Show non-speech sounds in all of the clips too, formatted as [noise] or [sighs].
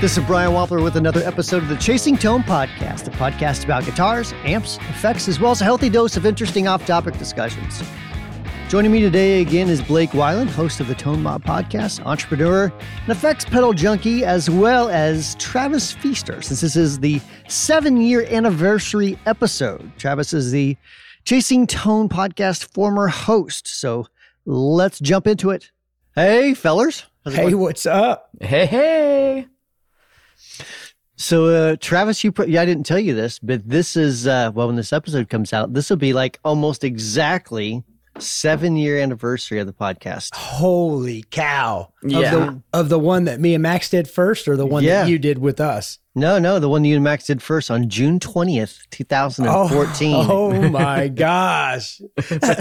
This is Brian Wampler with another episode of the Chasing Tone Podcast, a podcast about guitars, amps, effects, as well as a healthy dose of interesting off topic discussions. Joining me today again is Blake Weiland, host of the Tone Mob Podcast, entrepreneur, and effects pedal junkie, as well as Travis Feaster, since this is the seven year anniversary episode. Travis is the Chasing Tone Podcast former host. So let's jump into it. Hey, fellers. Hey, going? what's up? Hey, hey. So, uh, Travis, you, pr- yeah, I didn't tell you this, but this is, uh, well, when this episode comes out, this will be like almost exactly seven year anniversary of the podcast. Holy cow. Yeah. Of the, of the one that me and Max did first or the one Yeah. that you did with us? No, no, the one you and Max did first on June 20th, 2014. Oh, oh my [laughs] gosh.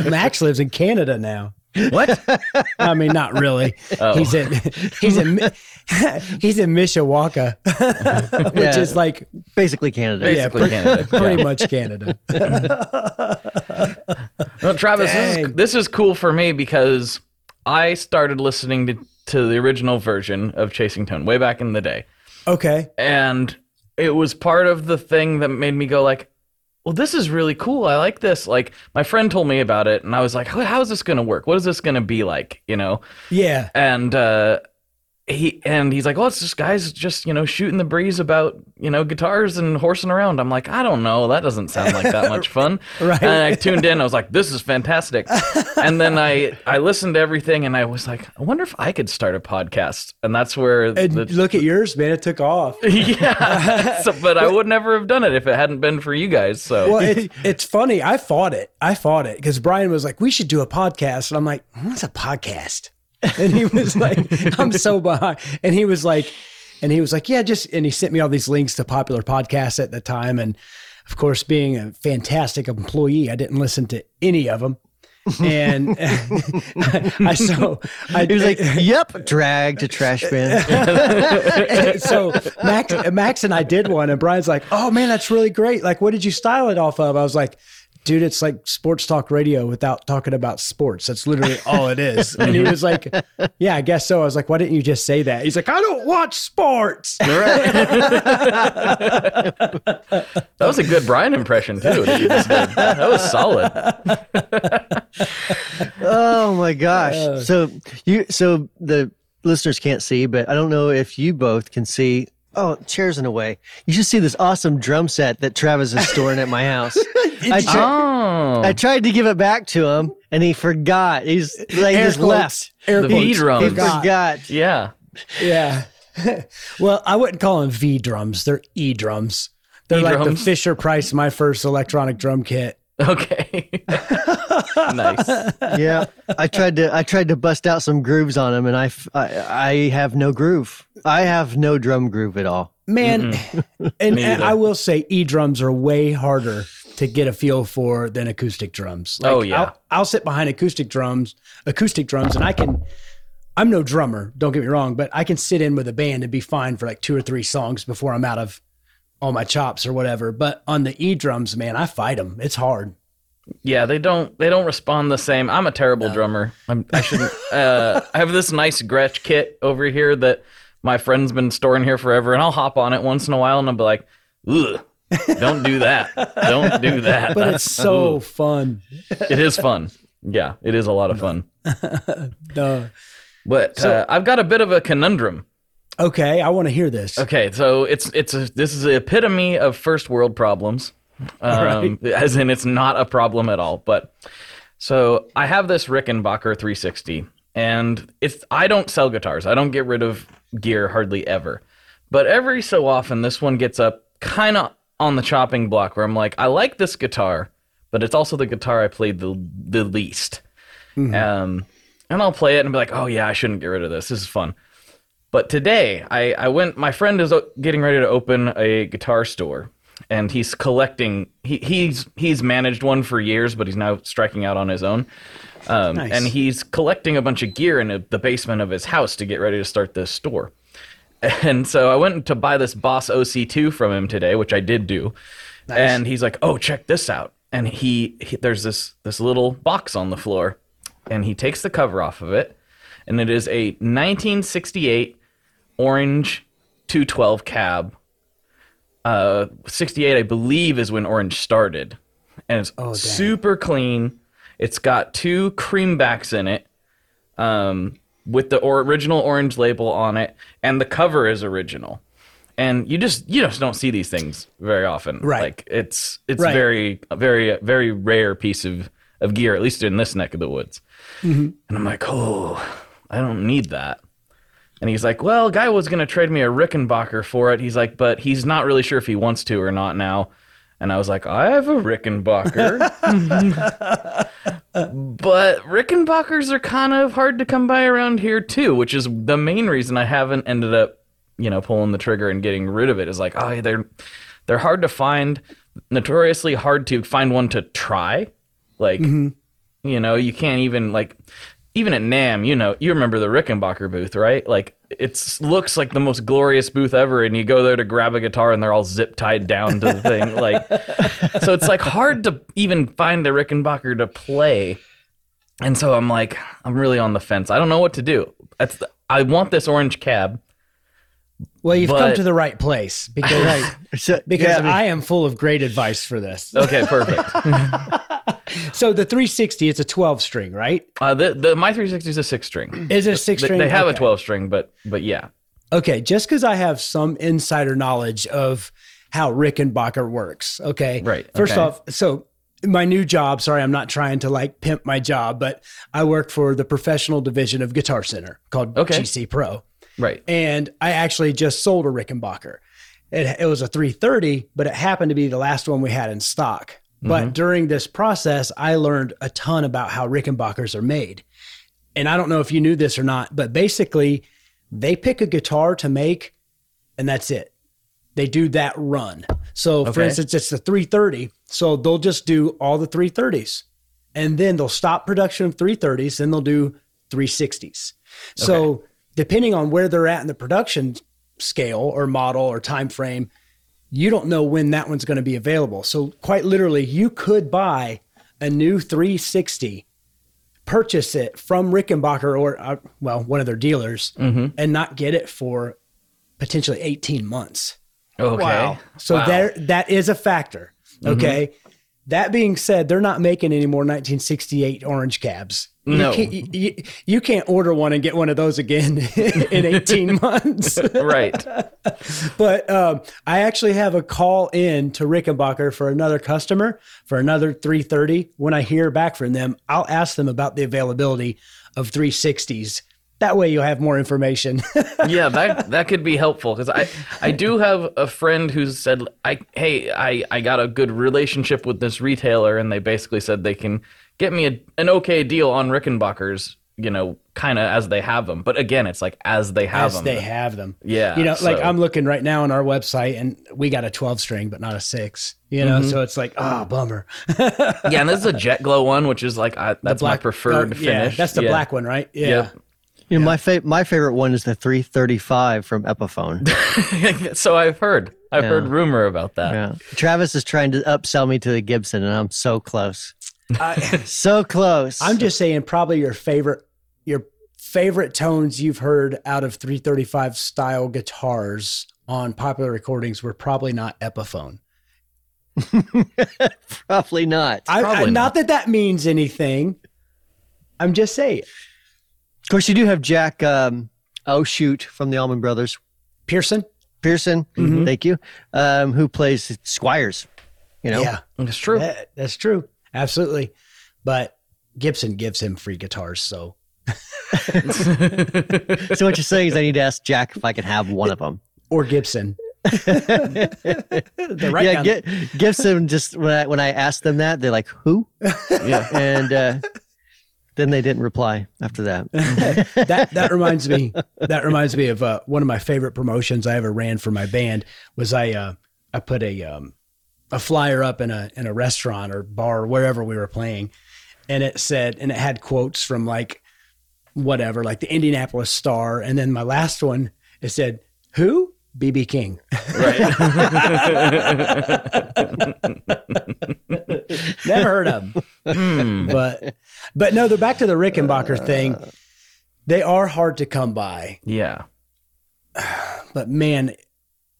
Max lives in Canada now. What? I mean, not really. Oh. He's in he's in Mi- [laughs] he's in Mishawaka, [laughs] which Yeah. is like Basically Canada. Basically pre- Canada, [laughs] pretty yeah. much Canada. No, Travis, this is, this is cool for me because I started listening to, to the original version of Chasing Tone way back in the day. Okay. And it was part of the thing that made me go like, well, this is really cool. I like this. Like my friend told me about it and I was like, "How- how is this going to work? What is this going to be like? You know? Yeah. and uh he and he's like, "Well, it's just guys just you know shooting the breeze about you know guitars and horsing around." I'm like, "I don't know, that doesn't sound like that much [laughs] fun." Right. And I tuned in. I was like, "This is fantastic." and then I I listened to everything, and I was like, "I wonder if I could start a podcast." And that's where And the, look at yours, man. It took off. [laughs] yeah. [laughs] So, but I would never have done it if it hadn't been for you guys. So Well, it's, it's funny. I fought it. I fought it because Brian was like, "We should do a podcast," and I'm like, "What's a podcast?" And he was like, "I'm so behind," and he was like, and he was like, "Yeah, just," and he sent me all these links to popular podcasts at the time, and of course, being a fantastic employee, I didn't listen to any of them. and [laughs] I so I He was like, [laughs] yep, drag to trash bin. [laughs] so Max, Max and I did one, and Brian's like, "Oh man, that's really great! Like, what did you style it off of?" I was like, "Dude, it's like sports talk radio without talking about sports. That's literally [laughs] all it is." And he was like, "Yeah, I guess so." I was like, "Why didn't you just say that?" He's like, "I don't watch sports." [laughs] that was a good Brian impression too. That, you just did. that was solid. oh my gosh. Uh. So you so the listeners can't see, but I don't know if you both can see. Oh, chairs in a way. You should see this awesome drum set that Travis is storing at my house. [laughs] I, tri- Oh, I tried to give it back to him and he forgot. He's like Air just quotes. left. Air The. V drums. He Forgot. forgot. yeah. Yeah. [laughs] well, I wouldn't call them V drums. They're E drums. They're like the Fisher Price, my first electronic drum kit. Okay. [laughs] nice. Yeah. I tried to I tried to bust out some grooves on him and I, I, I have no groove. I have no drum groove at all. Man, mm-hmm. [laughs] and, Me and either. I will say e drums are way harder to get a feel for than acoustic drums. Oh, yeah. I'll, I'll sit behind acoustic drums, acoustic drums, and I can. I'm no drummer, don't get me wrong, but I can sit in with a band and be fine for like two or three songs before I'm out of all my chops or whatever. But on the e drums, man, I fight them. It's hard. Yeah, they don't they don't respond the same. I'm a terrible drummer. I'm, I shouldn't. [laughs] Uh, I have this nice Gretsch kit over here that my friend's been storing here forever, and I'll hop on it once in a while, and I'll be like, "Ugh, don't do that. Don't do that." [laughs] But That's- it's so ugh. fun. it is fun. Yeah, it is a lot of fun. [laughs] Duh. But uh, I've got a bit of a conundrum. Okay, I want to hear this. Okay, so it's it's a, this is the epitome of first world problems, um, as in it's not a problem at all. But so I have this Rickenbacker 360, and it's I don't sell guitars. I don't get rid of gear hardly ever, but every so often this one gets up kind of on the chopping block where I'm like, I like this guitar, but it's also the guitar I played the the least. Um, and I'll play it and be like, oh yeah, I shouldn't get rid of this. This is fun. But today, I, I went. My friend is getting ready to open a guitar store, and he's collecting. He, he's he's managed one for years, but he's now striking out on his own. Um, Nice. And he's collecting a bunch of gear in a, the basement of his house to get ready to start this store. [laughs] And so I went to buy this Boss OC2 from him today, which I did do. Nice. And he's like, "Oh, check this out!" And he, he there's this this little box on the floor, and he takes the cover off of it, and it is a 1968 orange 212 cab. Uh, 68, I believe, is when Orange started, and it's Oh, super clean. It's got two cream backs in it, um, with the or- original orange label on it, and the cover is original. And you just you just don't see these things very often. Right. Like it's it's Right. very a very very rare piece of of gear, at least in this neck of the woods. Mm-hmm. And I'm like, oh, I don't need that. And he's like, well, guy was going to trade me a Rickenbacker for it. He's like, but he's not really sure if he wants to or not now. And I was like, I have a Rickenbacker. [laughs] but Rickenbackers are kind of hard to come by around here too, which is the main reason I haven't ended up, you know, pulling the trigger and getting rid of it. Is like, oh, they're they're hard to find, notoriously hard to find one to try. Like, mm-hmm. you know, you can't even like even at NAMM, you know, you remember the Rickenbacker booth, right? Like it looks like the most glorious booth ever, and you go there to grab a guitar, and they're all zip tied down to the thing. [laughs] Like, so it's like hard to even find a Rickenbacker to play. And so I'm like, I'm really on the fence. I don't know what to do. That's the, I want this orange cab. Well, you've come to the right place because [laughs] So, because yeah, I mean- I am full of great advice for this. Okay, perfect. [laughs] So the 360, it's a 12 string, right? uh, the the my 360 is a six string. Is it a six string? they have a 12 string, but but yeah. Okay, just because I have some insider knowledge of how Rickenbacker works. Okay. Right, First okay. off, so my new job, sorry, I'm not trying to like pimp my job, but I work for the professional division of Guitar Center called Okay. GC Pro. Right. And I actually just sold a Rickenbacker. It, it was a 330, but it happened to be the last one we had in stock. But mm-hmm. during this process, I learned a ton about how Rickenbackers are made. And I don't know if you knew this or not, but basically, they pick a guitar to make, and that's it. They do that run. So, for instance, it's the 330. So they'll just do all the 330s, and then they'll stop production of 330s. Then they'll do 360s. So depending on where they're at in the production scale or model or time frame, you don't know when that one's going to be available. So quite literally, you could buy a new 360 purchase it from Rickenbacker or uh, well, one of their dealers, and not get it for potentially eighteen months. Okay. Wow. So Wow. there, that is a factor. Okay. That being said, they're not making any more 1968 orange cabs. No. You can't, you, you, can't order one and get one of those again [laughs] in 18 months. [laughs] right. But um, I actually have a call in to Rickenbacker for another customer for another 330. When I hear back from them, I'll ask them about the availability of 360s. That way you'll have more information. [laughs] yeah, that that could be helpful because I I do have a friend who said I hey I I got a good relationship with this retailer and they basically said they can get me a, an okay deal on Rickenbackers you know kind of as they have them but again it's like as they have as them they have them. Yeah, You know, like I'm looking right now on our website and we got a 12 string, but not a six, you know? Mm-hmm. So it's like, oh, bummer. yeah and this is a [laughs] jet glow one which is like I, that's my preferred oh, yeah, finish that's the Yeah. black one, right? Yeah. Yep. You know, my fa- my favorite one is the 335 from Epiphone. [laughs] so I've heard I've Yeah. heard rumor about that Yeah. Travis is trying to upsell me to the Gibson, and I'm so close. [laughs] [laughs] so close. I'm just saying, probably your favorite, your favorite tones you've heard out of 335 style guitars on popular recordings were probably not Epiphone. probably not. I, I, Probably not not. that that means anything. I'm just saying. Of course, you do have Jack. Um, oh shoot, from the Allman Brothers, Pearson? Pearson. Mm-hmm. Thank you. Um, who plays Squires? You know. Yeah. it's true That- that's true. Absolutely. But Gibson gives him free guitars. So [laughs] So what you're saying is I need to ask Jack if I can have one of them. or Gibson. [laughs] Right yeah, down- Gi- Gibson. Just when I, when I asked them that, they're like, "Who?" [laughs] yeah And uh, then they didn't reply after that. [laughs] that that reminds me that reminds me of uh, one of my favorite promotions I ever ran for my band was I uh, I put a um, a flyer up in a in a restaurant or bar or wherever we were playing and it said and it had quotes from like whatever like the Indianapolis Star and then my last one it said who BB King right [laughs] never heard of them Hmm. but but no they're back to the Rickenbacker thing they are hard to come by yeah [sighs] but man,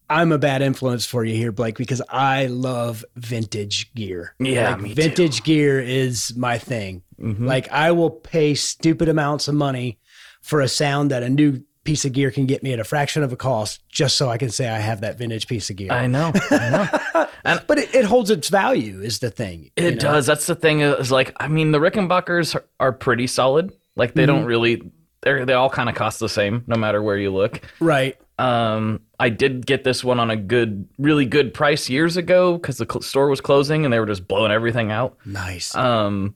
I'm a bad influence for you here, Blake, because I love vintage gear. Yeah, Like, me too. vintage gear is my thing. Mhm. Like I will pay stupid amounts of money for a sound that a new piece of gear can get me at a fraction of a cost, just so I can say I have that vintage piece of gear. I know. I know. [laughs] but it, it holds its value, is the thing. It you know? does. That's the thing. Is like, I mean, the Rickenbackers are, are pretty solid. Like, they Mm-hmm. don't really. They they all kind of cost the same, no matter where you look. right. Um, I did get this one on a good, really good price years ago because the cl- store was closing and they were just blowing everything out. Nice. Um,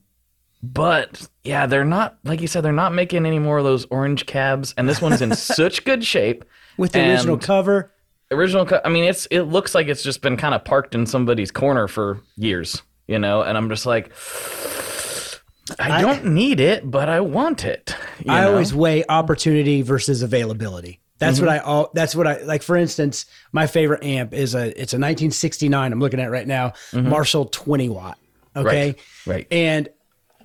but yeah, they're not like you said. They're not making any more of those orange cabs, and this one's in [laughs] such good shape. With the original cover. original co- i mean it's it looks like it's just been kind of parked in somebody's corner for years you know and i'm just like i, I- don't need it but i want it I know? always weigh opportunity versus availability. That's Mm-hmm. what I all that's what I like for instance, my favorite amp is a it's a 1969 I'm looking at right now, Marshall 20 watt. Okay? Mm-hmm. Right, right. And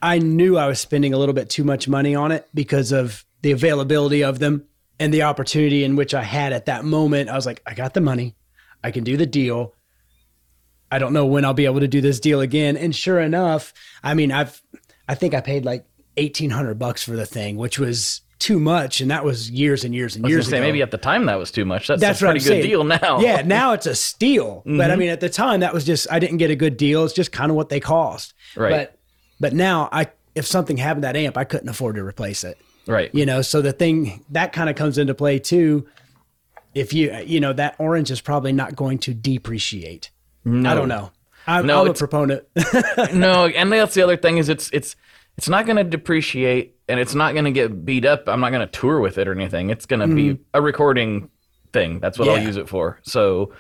I knew I was spending a little bit too much money on it because of the availability of them and the opportunity in which I had at that moment. I was like, I got the money. I can do the deal. I don't know when I'll be able to do this deal again. And sure enough, I mean, I've, I think I paid like eighteen hundred bucks for the thing, which was too much, and that was years and years and years say ago. maybe at the time that was too much that's, That's a pretty good saying. deal now yeah, now it's a steal. But Mm-hmm. I mean, at the time, that was just I didn't get a good deal. It's just kind of what they cost. Right. But but now I, if something happened to that amp, I couldn't afford to replace it. Right. You know so the thing that kind of comes into play too if you you know that orange is probably not going to depreciate. No. i don't know. I'm, No, I'm a proponent. [laughs] No and that's the other thing is it's it's it's not going to depreciate and it's not going to get beat up. I'm not going to tour with it or anything. It's going to be a recording thing. That's what i'll Mm-hmm. Use it for. So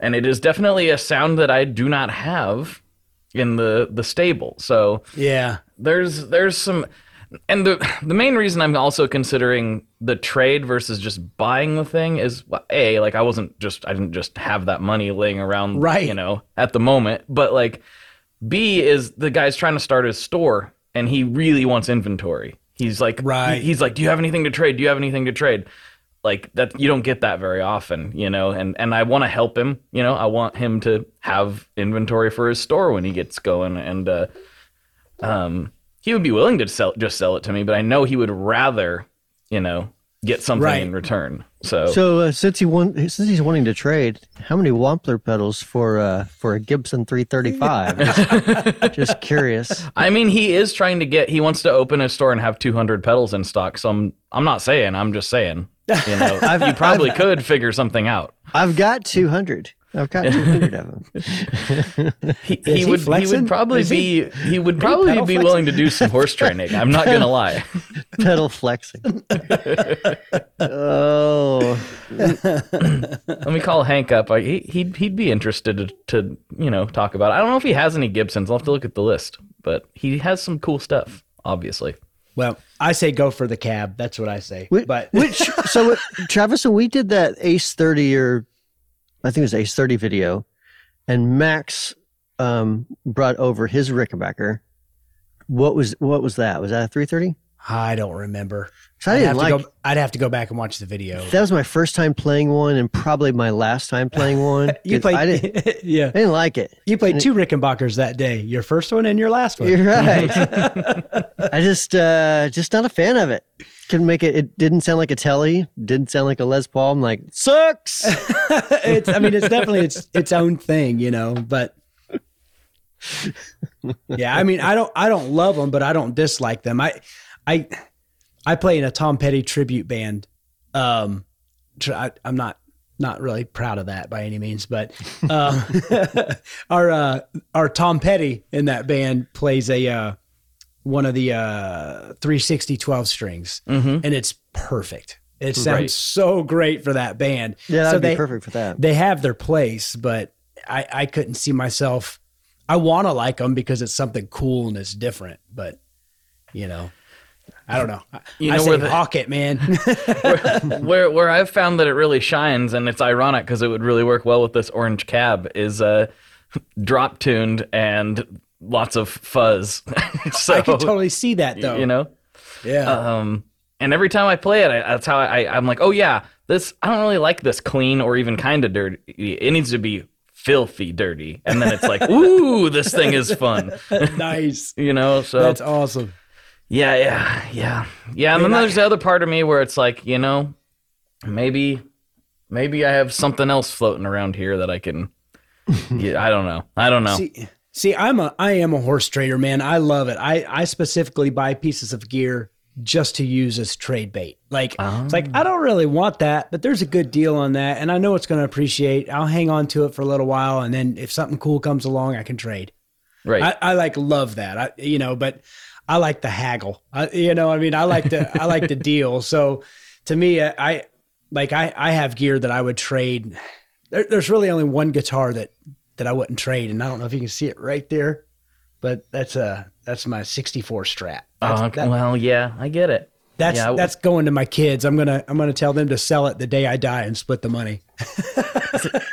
and it is definitely a sound that i do not have in the the stable. So yeah. there's there's some and the the main reason I'm also considering the trade versus just buying the thing is well, a like I wasn't just I didn't just have that money laying around Right. you know at the moment. But like B is the guy's trying to start his store and he really wants inventory. He's like Right. he- he's like do you have anything to trade? Do you have anything to trade like that you don't get that very often you know and and I want to help him you know I want him to have inventory for his store when he gets going and uh um he would be willing to sell just sell it to me but I know he would rather you know get something Right. in return so, So uh, since he want, since he's wanting to trade, how many Wampler pedals for uh, for a Gibson 335? [laughs] just, just curious. I mean he is trying to get he wants to open a store and have 200 pedals in stock so I'm I'm not saying I'm just saying you know [laughs] I've- you probably could figure something out I've got 200. I've got 200 of them. [laughs] he, he he would he would probably Is he- be he would [laughs] probably pedal be flexing? willing to do some horse training. I'm not gonna lie. [laughs] Pedal flexing. oh, let me call Hank up. I, he, he'd he'd be interested to, to you know talk about it. I don't know if he has any Gibsons. I'll have to look at the list. But he has some cool stuff obviously. Well i say go for the cab. That's what i say. Whi- but which so Travis, when we did that Ace 30 or I think it was Ace 30 video, and Max um, brought over his Rickenbacker. What was what was that? Was that a 330? i don't remember. I I'd didn't have, like. to go, I'd have to go back and watch the video That was my first time playing one, and probably my last time playing one. [laughs] you 'cause I played didn't, [laughs] yeah I didn't like it. you played two rickenbackers that day your first one and your last one You're [laughs] right. I just uh just not a fan of it. Couldn't make it. It didn't sound like a Telly. Didn't sound like a Les Paul. I'm like sucks. [laughs] it's I mean it's definitely its its own thing, you know, but yeah, I mean I don't I don't love them, but I don't dislike them. I I I play in a Tom Petty tribute band. Um I, I'm not not really proud of that by any means, but um, [laughs] our uh, our Tom Petty in that band plays a uh, one of the uh, 360 12 strings, Mhm. and it's perfect. It sounds Right. so great for that band. Yeah, that'd so be they, perfect for that. They have their place, but I, I couldn't see myself. I want to like them because it's something cool and it's different, but you know, I don't know. I- You I know say where the- hawk it, man. [laughs] where where I've found that it really shines, and it's ironic because it would really work well with this orange cab, is uh, [laughs] drop tuned and lots of fuzz. so [laughs] [laughs] I could totally see that though. you know, yeah. um, and every time I play it, I, that's how I, I'm like, oh yeah, this I don't really like this clean or even kind of dirty. It needs to be filthy dirty, and then it's like, [laughs] ooh, this thing is fun. nice. you know, so That's awesome. yeah, yeah, yeah, yeah. And then there's the other part of me where it's like, you know, maybe, maybe I have something else floating around here that I can. yeah, I don't know. I don't know. See, see, I'm a I am a horse trader, man. I love it. I I specifically buy pieces of gear just to use as trade bait. Like it's like I don't really want that, but there's a good deal on that, and I know it's going to appreciate. I'll hang on to it for a little while, and then if something cool comes along, I can trade. right. I, I like love that. I you know, but I like the haggle. I, you know, I mean, I like the I like the deal. [laughs] So to me, I, I like I I have gear that I would trade. There, there's really only one guitar that that I wouldn't trade, and I don't know if you can see it right there, but that's a that's my '64 Strat. That's, Oh, that- well, yeah, I get it. that's yeah, I- that's going to my kids. I'm gonna I'm gonna tell them to sell it the day I die and split the money. [laughs]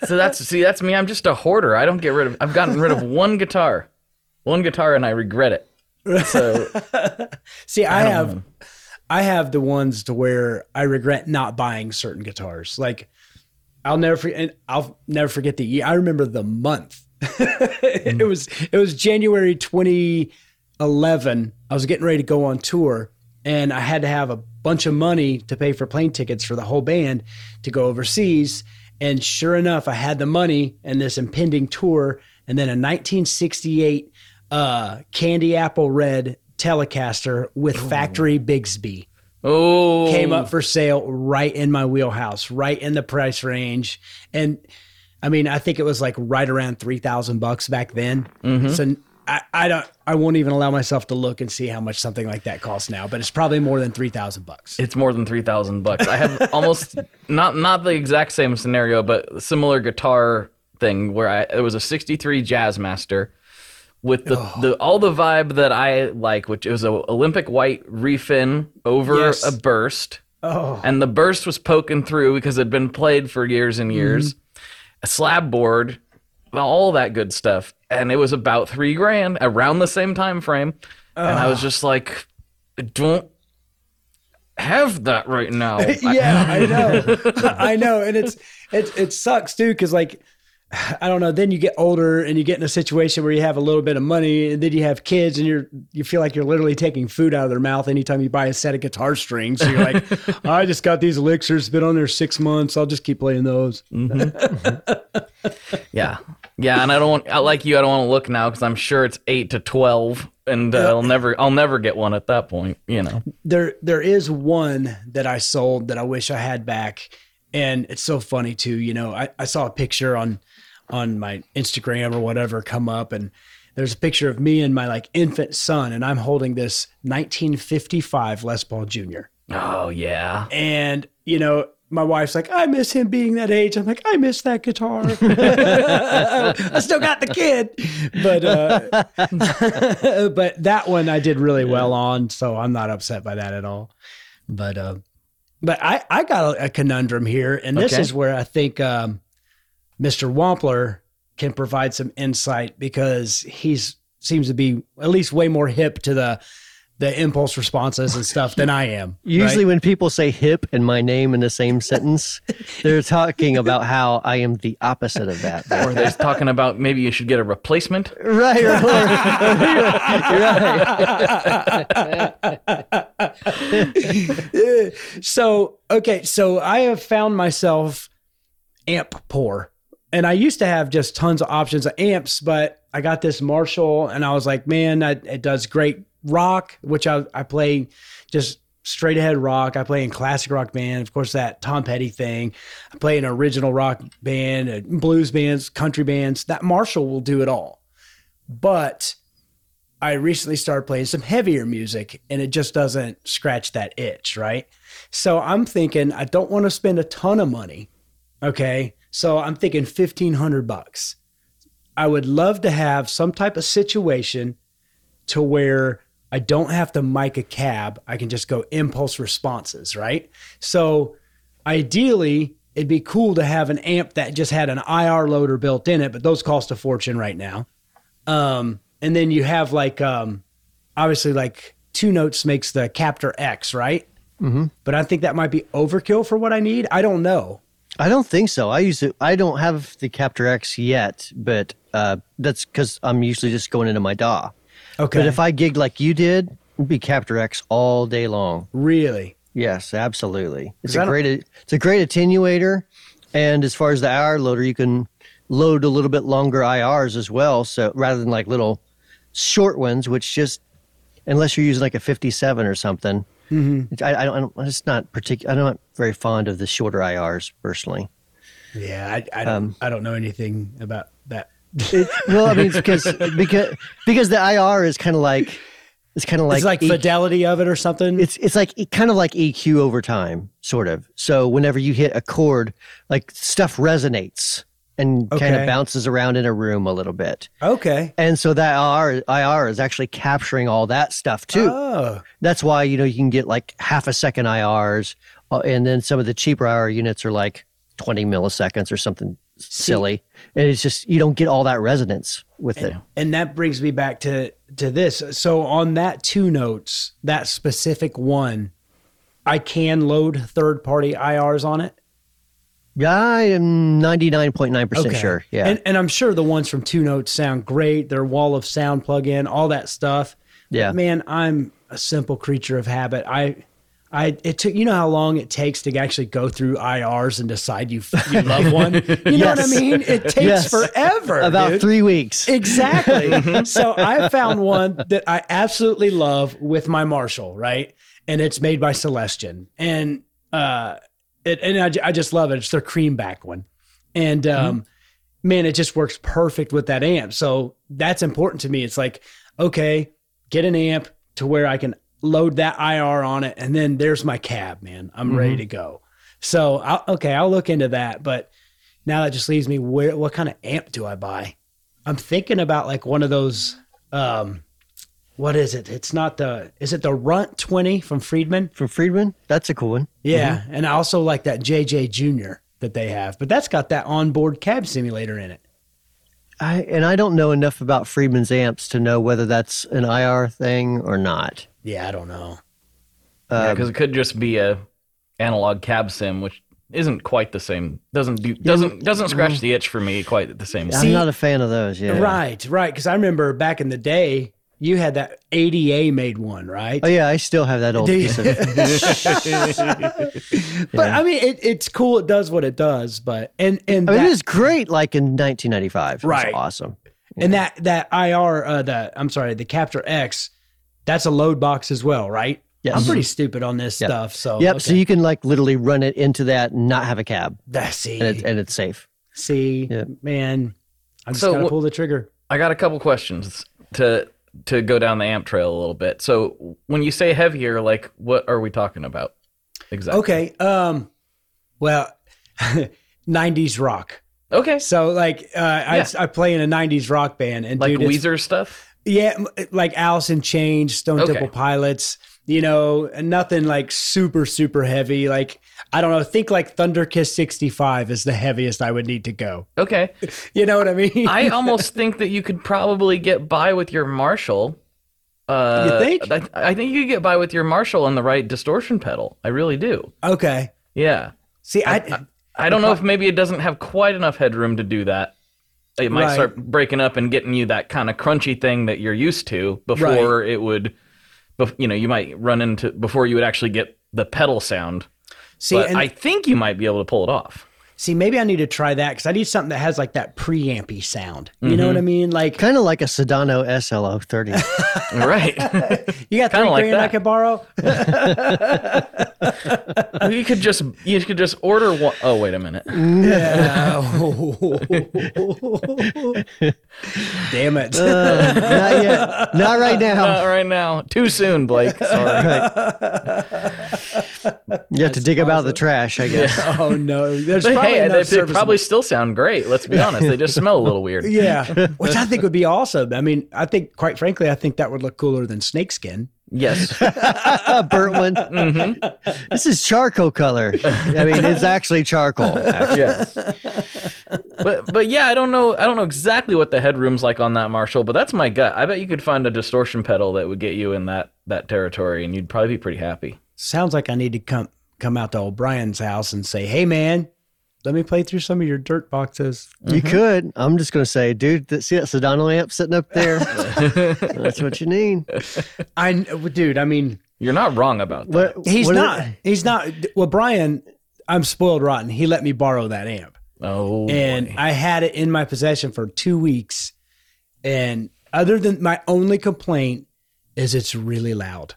So that's see, that's me. I'm just a hoarder. I don't get rid of. I've gotten rid of one guitar, one guitar, and I regret it. So [laughs] See, I, don't have know. I have the ones to where I regret not buying certain guitars. Like I'll never forget and I'll never forget the year. I remember the month. [laughs] it was it was January 2011. I was getting ready to go on tour and I had to have a bunch of money to pay for plane tickets for the whole band to go overseas. And sure enough, I had the money and this impending tour and then a 1968 uh, candy apple red Telecaster with factory Bigsby oh, came up for sale right in my wheelhouse, right in the price range. And I mean, I think it was like right around 3000 bucks back then. Mm-hmm. So I, I don't, I won't even allow myself to look and see how much something like that costs now, but it's probably more than 3000 bucks. It's more than three thousand bucks. I have [laughs] almost not not the exact same scenario, but similar guitar thing where I it was a '63 Jazzmaster with the, the all the vibe that I like, which was a Olympic white refin over Yes. a burst, Oh, and the burst was poking through because it had been played for years and mm-hmm. years. A slab board, all that good stuff, and it was about three grand around the same time frame, and I was just like, don't have that right now. [laughs] yeah, I know. [laughs] [laughs] I know. And it's, it, it sucks too. Cause like, I don't know. Then you get older and you get in a situation where you have a little bit of money and then you have kids and you're, you feel like you're literally taking food out of their mouth anytime you buy a set of guitar strings. So you're like, [laughs] I just got these elixirs, been on there six months. I'll just keep playing those. Yeah, yeah, and I don't want, I like you. I don't want to look now because I'm sure it's eight to twelve, and uh, I'll never, I'll never get one at that point. You know, There, there is one that I sold that I wish I had back, and it's so funny too. You know, I, I saw a picture on on my Instagram or whatever come up, and there's a picture of me and my like infant son, and I'm holding this 1955 Les Paul Jr. oh yeah, And you know, my wife's like, I miss him being that age. I'm like, I miss that guitar. [laughs] [laughs] I still got the kid, but uh, [laughs] but that one I did really well on, so I'm not upset by that at all. But uh, but I I got a, a conundrum here, and this Okay. is where I think um, Mr. Wampler can provide some insight because he's seems to be at least way more hip to the the impulse responses and stuff than I am. Usually, right? when people say hip and my name in the same sentence, [laughs] they're talking about how I am the opposite of that. or they're talking about maybe you should get a replacement. right, Or, right. [laughs] [laughs] so okay, so I have found myself amp poor, and I used to have just tons of options of amps, but I got this Marshall, and I was like, man, that, it does great rock, which I I play just straight ahead rock. I play in classic rock band, of course, that Tom Petty thing. I play in original rock band, uh, blues bands, country bands. That Marshall will do it all, but I recently started playing some heavier music and it just doesn't scratch that itch, right? So I'm thinking I don't want to spend a ton of money. Okay. So I'm thinking 1500 bucks. I would love to have some type of situation to where I don't have to mic a cab. I can just go impulse responses, right? So ideally, it'd be cool to have an amp that just had an IR loader built in it, but those cost a fortune right now. Um, and then you have like um, obviously like two notes makes the Captor X, right? but I think that might be overkill for what I need. I don't know. I don't think so. I use it. I don't have the Captor X yet, but uh, that's because I'm usually just going into my DAW. Okay. But if I gig like you did, it'd be Captor X all day long. really, Yes, absolutely. It's a great it's a great attenuator, and as far as the IR loader, you can load a little bit longer IRs as well. So rather than like little short ones, which just unless you're using like a 57 or something, Mm-hmm. I, I don't. I don't it's not particular. I'm not very fond of the shorter IRs personally. yeah, I, I don't. I don't know anything about that. It, well, I mean, it's because [laughs] because because the IR is kind of like it's kind of like it's like E- fidelity of it or something. it's it's like kind of like EQ over time, sort of. So whenever you hit a chord, like stuff resonates and kind of bounces around in a room a little bit. okay. And so that IR, IR is actually capturing all that stuff too. Oh, That's why you know you can get like half a second IRs, uh, and then some of the cheaper IR units are like 20 milliseconds or something silly. And it's just you don't get all that resonance with it. and that brings me back to to this. So on that two notes, that specific one, I can load third party IRs on it. Yeah, I am 99.9% sure. Yeah. And, and I'm sure the ones from Two Notes sound great. Their wall of sound plug-in, all that stuff. Yeah. But man, I'm a simple creature of habit. I, I, it took you know how long it takes to actually go through IRs and decide you you love [laughs] one. You know what I mean? It takes Yes. forever. About dude. three weeks. Exactly. [laughs] so I found one that I absolutely love with my Marshall, right? And it's made by Celestion. And uh it, and I, I just love it. It's their cream back one. And um man, it just works perfect with that amp. So that's important to me. It's like, okay, get an amp to where I can load that IR on it and then there's my cab, man. I'm ready to go. So, I'll, okay, I'll look into that, but now that just leaves me where what kind of amp do I buy? I'm thinking about like one of those um what is it? It's not the is it the Runt 20 from Friedman? From Friedman? That's a cool one. Yeah, and I also like that JJ Junior that they have, but that's got that onboard cab simulator in it. I and I don't know enough about Friedman's amps to know whether that's an IR thing or not. Yeah, I don't know. Um, because it could just be a analog cab sim, which isn't quite the same. Doesn't do doesn't doesn't scratch the itch for me quite the same. way. I'm not a fan of those. Yeah. Right, right. Because I remember back in the day, you had that ADA made one, right? Oh yeah, I still have that old piece of. [laughs] it. [laughs] But I mean, it, it's cool. It does what it does. But and and I mean, that, it was great. Like in 1995, it was Right. awesome. and that that IR, uh, the I'm sorry, the Captor X, that's a load box as well, right? Yes. I'm pretty stupid on this stuff. So Yep. okay. So you can like literally run it into that and not have a cab, That- see, and it's and it's safe. see, Yeah. man, I just So gotta pull the trigger. I got a couple questions to to go down the amp trail a little bit. So when you say heavier, like what are we talking about exactly? Okay. Um. Well, [laughs] 90s rock. Okay. So like, uh, Yeah. I I play in a 90s rock band, and Like dude, Weezer stuff. Yeah, like Alice in Chains, Stone Okay. Temple Pilots, you know, nothing like super, super heavy. Like, I don't know, think like Thunder Kiss 65 is the heaviest I would need to go. Okay. [laughs] You know what I mean? I [laughs] almost think that you could probably get by with your Marshall. Uh, You think? I, I think you could get by with your Marshall and the right distortion pedal. I really do. okay. Yeah. See, I, I don't know if maybe it doesn't have quite enough headroom to do that. It might Right. start breaking up and getting you that kind of crunchy thing that you're used to before it would, you know, you might run into before you would actually get the pedal sound. see, I think you might be able to pull it off. See, maybe I need to try that because I need something that has like that preampy sound. You know what Mm-hmm. I mean? Like, Kind of like a Soldano SLO 30. [laughs] right. you got Kinda three like grand I that. could borrow? [laughs] you could just you could just order one oh wait a minute. [laughs] Damn it. Uh, not yet. Not right now. Not right now. Too soon, Blake. Sorry. You have to dig them out the trash, I guess. oh, no. There's But probably hey, enough they, they probably still sound great. Let's be honest. They just smell a little weird. [laughs] Yeah, [laughs] which I think would be awesome. I mean, I think, quite frankly, I think that would look cooler than snakeskin. Yes. A [laughs] burnt one. Mm-hmm. This is charcoal color. I mean, it's actually charcoal. yes. But but yeah, I don't know. I don't know exactly what the headroom's like on that Marshall, but that's my gut. I bet you could find a distortion pedal that would get you in that that territory, and you'd probably be pretty happy. sounds like I need to come come out to old Brian's house and say, "Hey, man, let me play through some of your dirt boxes." You mm-hmm. could. I'm just going to say, dude, that, see that Soldano amp sitting up there? [laughs] That's what you need. I, dude, I mean, You're not wrong about that. What, he's what are- not. He's not. Well, Brian, I'm spoiled rotten. He let me borrow that amp. Oh, and boy. I had it in my possession for two weeks. And other than my only complaint is it's really loud,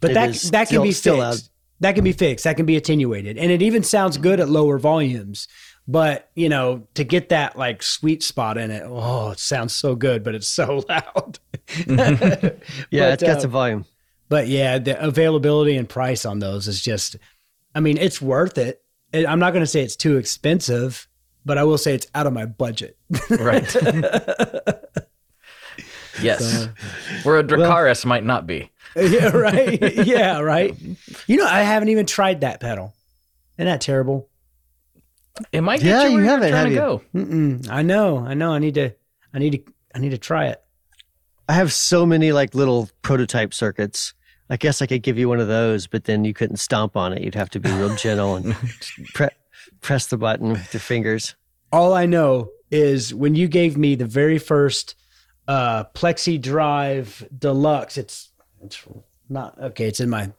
but It that is that can still- be still fixed. That can be fixed. That can be attenuated, and it even sounds good at lower volumes. But you know, to get that like sweet spot in it, oh, it sounds so good, but it's so [laughs] loud. Yeah, But, it's got uh, some volume. but yeah, the availability and price on those is just, I mean, it's worth it. It- I'm not going to say it's too expensive, but I will say it's out of my budget. right. [laughs] yes. Where a Dracarys might not be. [laughs] yeah, right. [laughs] Yeah, right. You know, I haven't even tried that pedal. Isn't that terrible? It might Yeah, get you you where you haven't, are trying to have go. Mm-mm. I know. I know. I need to. I need to. I need to try it. I have so many like little prototype circuits. I guess I could give you one of those, but then you couldn't stomp on it. You'd have to be real [laughs] gentle and pre- press the button with your fingers. All I know is when you gave me the very first uh, Plexi Drive Deluxe. It's not okay. It's in my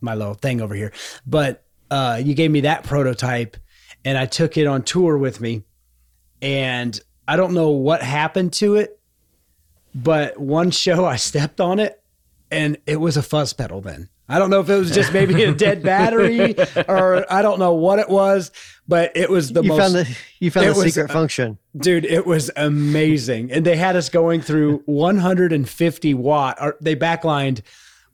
my little thing over here, but uh, you gave me that prototype, and I took it on tour with me, and I don't know what happened to it, but one show I [laughs] stepped on it, and it was a fuzz pedal. Then I don't know if it was just maybe a dead battery [laughs] or I don't know what it was, but it was the you most found the you found the was, secret function. dude it was amazing. And they had us going through 150 watt or they backlined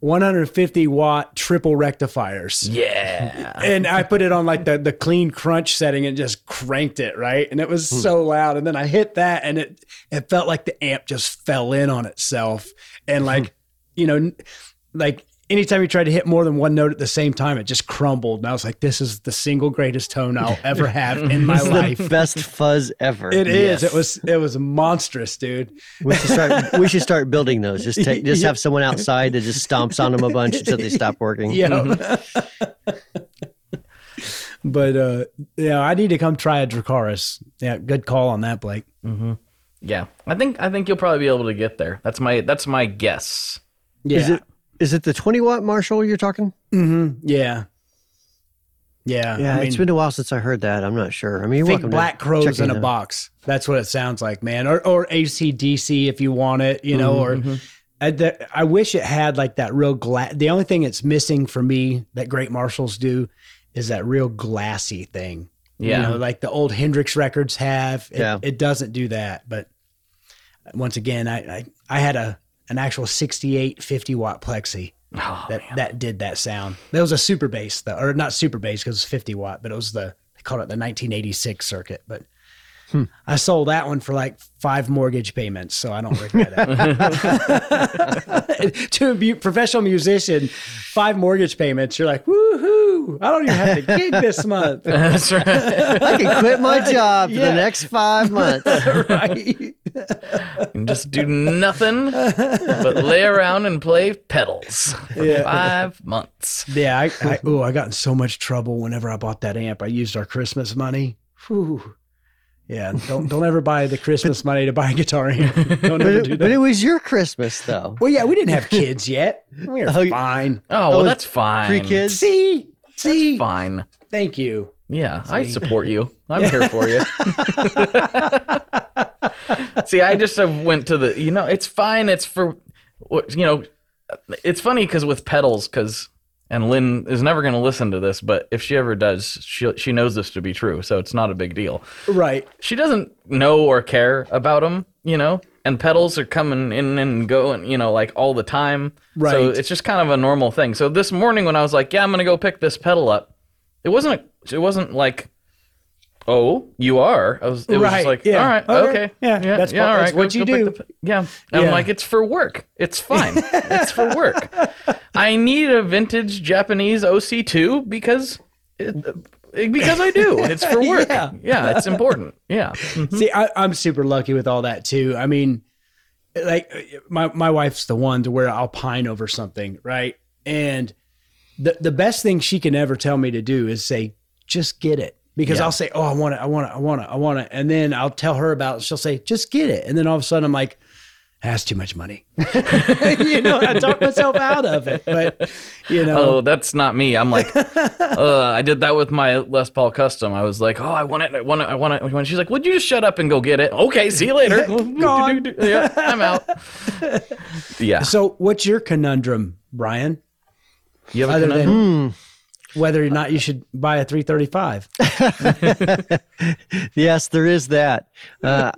150 watt triple rectifiers. Yeah. and i put it on like the, the clean crunch setting and just cranked it right? And it was hmm. so loud. And then i hit that and it it felt like the amp just fell in on itself. And like [laughs] you know like anytime you tried to hit more than one note at the same time it just crumbled and i was like this is the single greatest tone i'll [laughs] ever have in my It's life the best fuzz ever. it is. Yes. It was. It was monstrous, dude. We should start. [laughs] we should start building those. Just take. Just have someone outside that just stomps on them a bunch until they stop working. Yeah. [laughs] but uh, yeah, I need to come try a Dracarys. Yeah, good call on that, Blake. Yeah. I think I think you'll probably be able to get there. That's my that's my guess. Yeah. Is it is it the twenty watt Marshall you're talking? Mm-hmm. Yeah. Yeah. Yeah, I mean, it's been a while since I heard that. I'm not sure. I mean, you're think Black Crowes in a out. box. That's what it sounds like, man. Or or ACDC if you want it, you know. Mm-hmm, Or I, the, I wish it had like that real glass. The only thing it's missing for me that Great Marshalls do is that real glassy thing. Yeah. You know, like the old Hendrix records have. It, Yeah. it doesn't do that. But once again, I, I, I had a an actual 68 50 watt plexi Oh, that, that did that sound. That was a super bass, though, or not super bass because it's 50 watt, but it was the, they called it the 1986 circuit. But Hmm. I sold that one for like five mortgage payments, so I don't regret it. [laughs] to a mu- professional musician, five mortgage payments, you're like, woohoo! I don't even have to gig this month. [laughs] That's right. I can quit my job for Yeah. the next five months. [laughs] right? And just do nothing but lay around and play pedals for Yeah. five months. Yeah, I, I oh, I got in so much trouble whenever I bought that amp. I used our Christmas money. Whew. Yeah, don't don't ever buy the Christmas money to buy a guitar amp. Don't But ever it, do but it was your Christmas though. Well, yeah, we didn't have kids yet. We were Oh, you- fine. Oh, well, Oh, that's fine. Three kids. See, see, Fine. thank you. Yeah, I [laughs] support you. I'm here for you. [laughs] See, I just uh, went to the. You know, it's fine. It's for, you know, it's funny because with pedals, because and Lynn is never going to listen to this, but if she ever does, she she knows this to be true, so it's not a big deal. Right. She doesn't know or care about them, you know. And pedals are coming in and going, you know, like all the time. Right. So it's just kind of a normal thing. So this morning when I was like, "Yeah, I'm gonna go pick this pedal up," it wasn't. It wasn't like, "Oh, you are." I was. It was Right, just like, yeah. "All right, Okay, okay, yeah, that's yeah, all that's right, what go- you go pick do. the yeah, And Yeah. I'm like, it's for work. It's [laughs] fine. it's for work. I need a vintage Japanese OC2 because. It, because I do. It's for [laughs] work. Yeah. yeah it's important. Yeah. Mhm. See, I, I'm super lucky with all that too. I mean, like my my wife's the one to where I'll pine over something, right? And the the best thing she can ever tell me to do is say, just get it. Because Yeah. I'll say, Oh, I want it, I want it, I want it, I want it. And then I'll tell her about it. She'll say, just get it. And then all of a sudden I'm like, that's too much money. [laughs] you know, I talk myself out of it. But you know, Oh, that's not me. I'm like, [laughs] uh, I did that with my Les Paul Custom. I was like, oh, I want it, I want it, I want it. It. She's like, would you just shut up and go get it? Okay, see you later. [laughs] Yeah, I'm out. Yeah. so what's your conundrum, Brian? You have Other conundrum? than whether or not you should buy a 335. [laughs] Yes, there is that. Uh,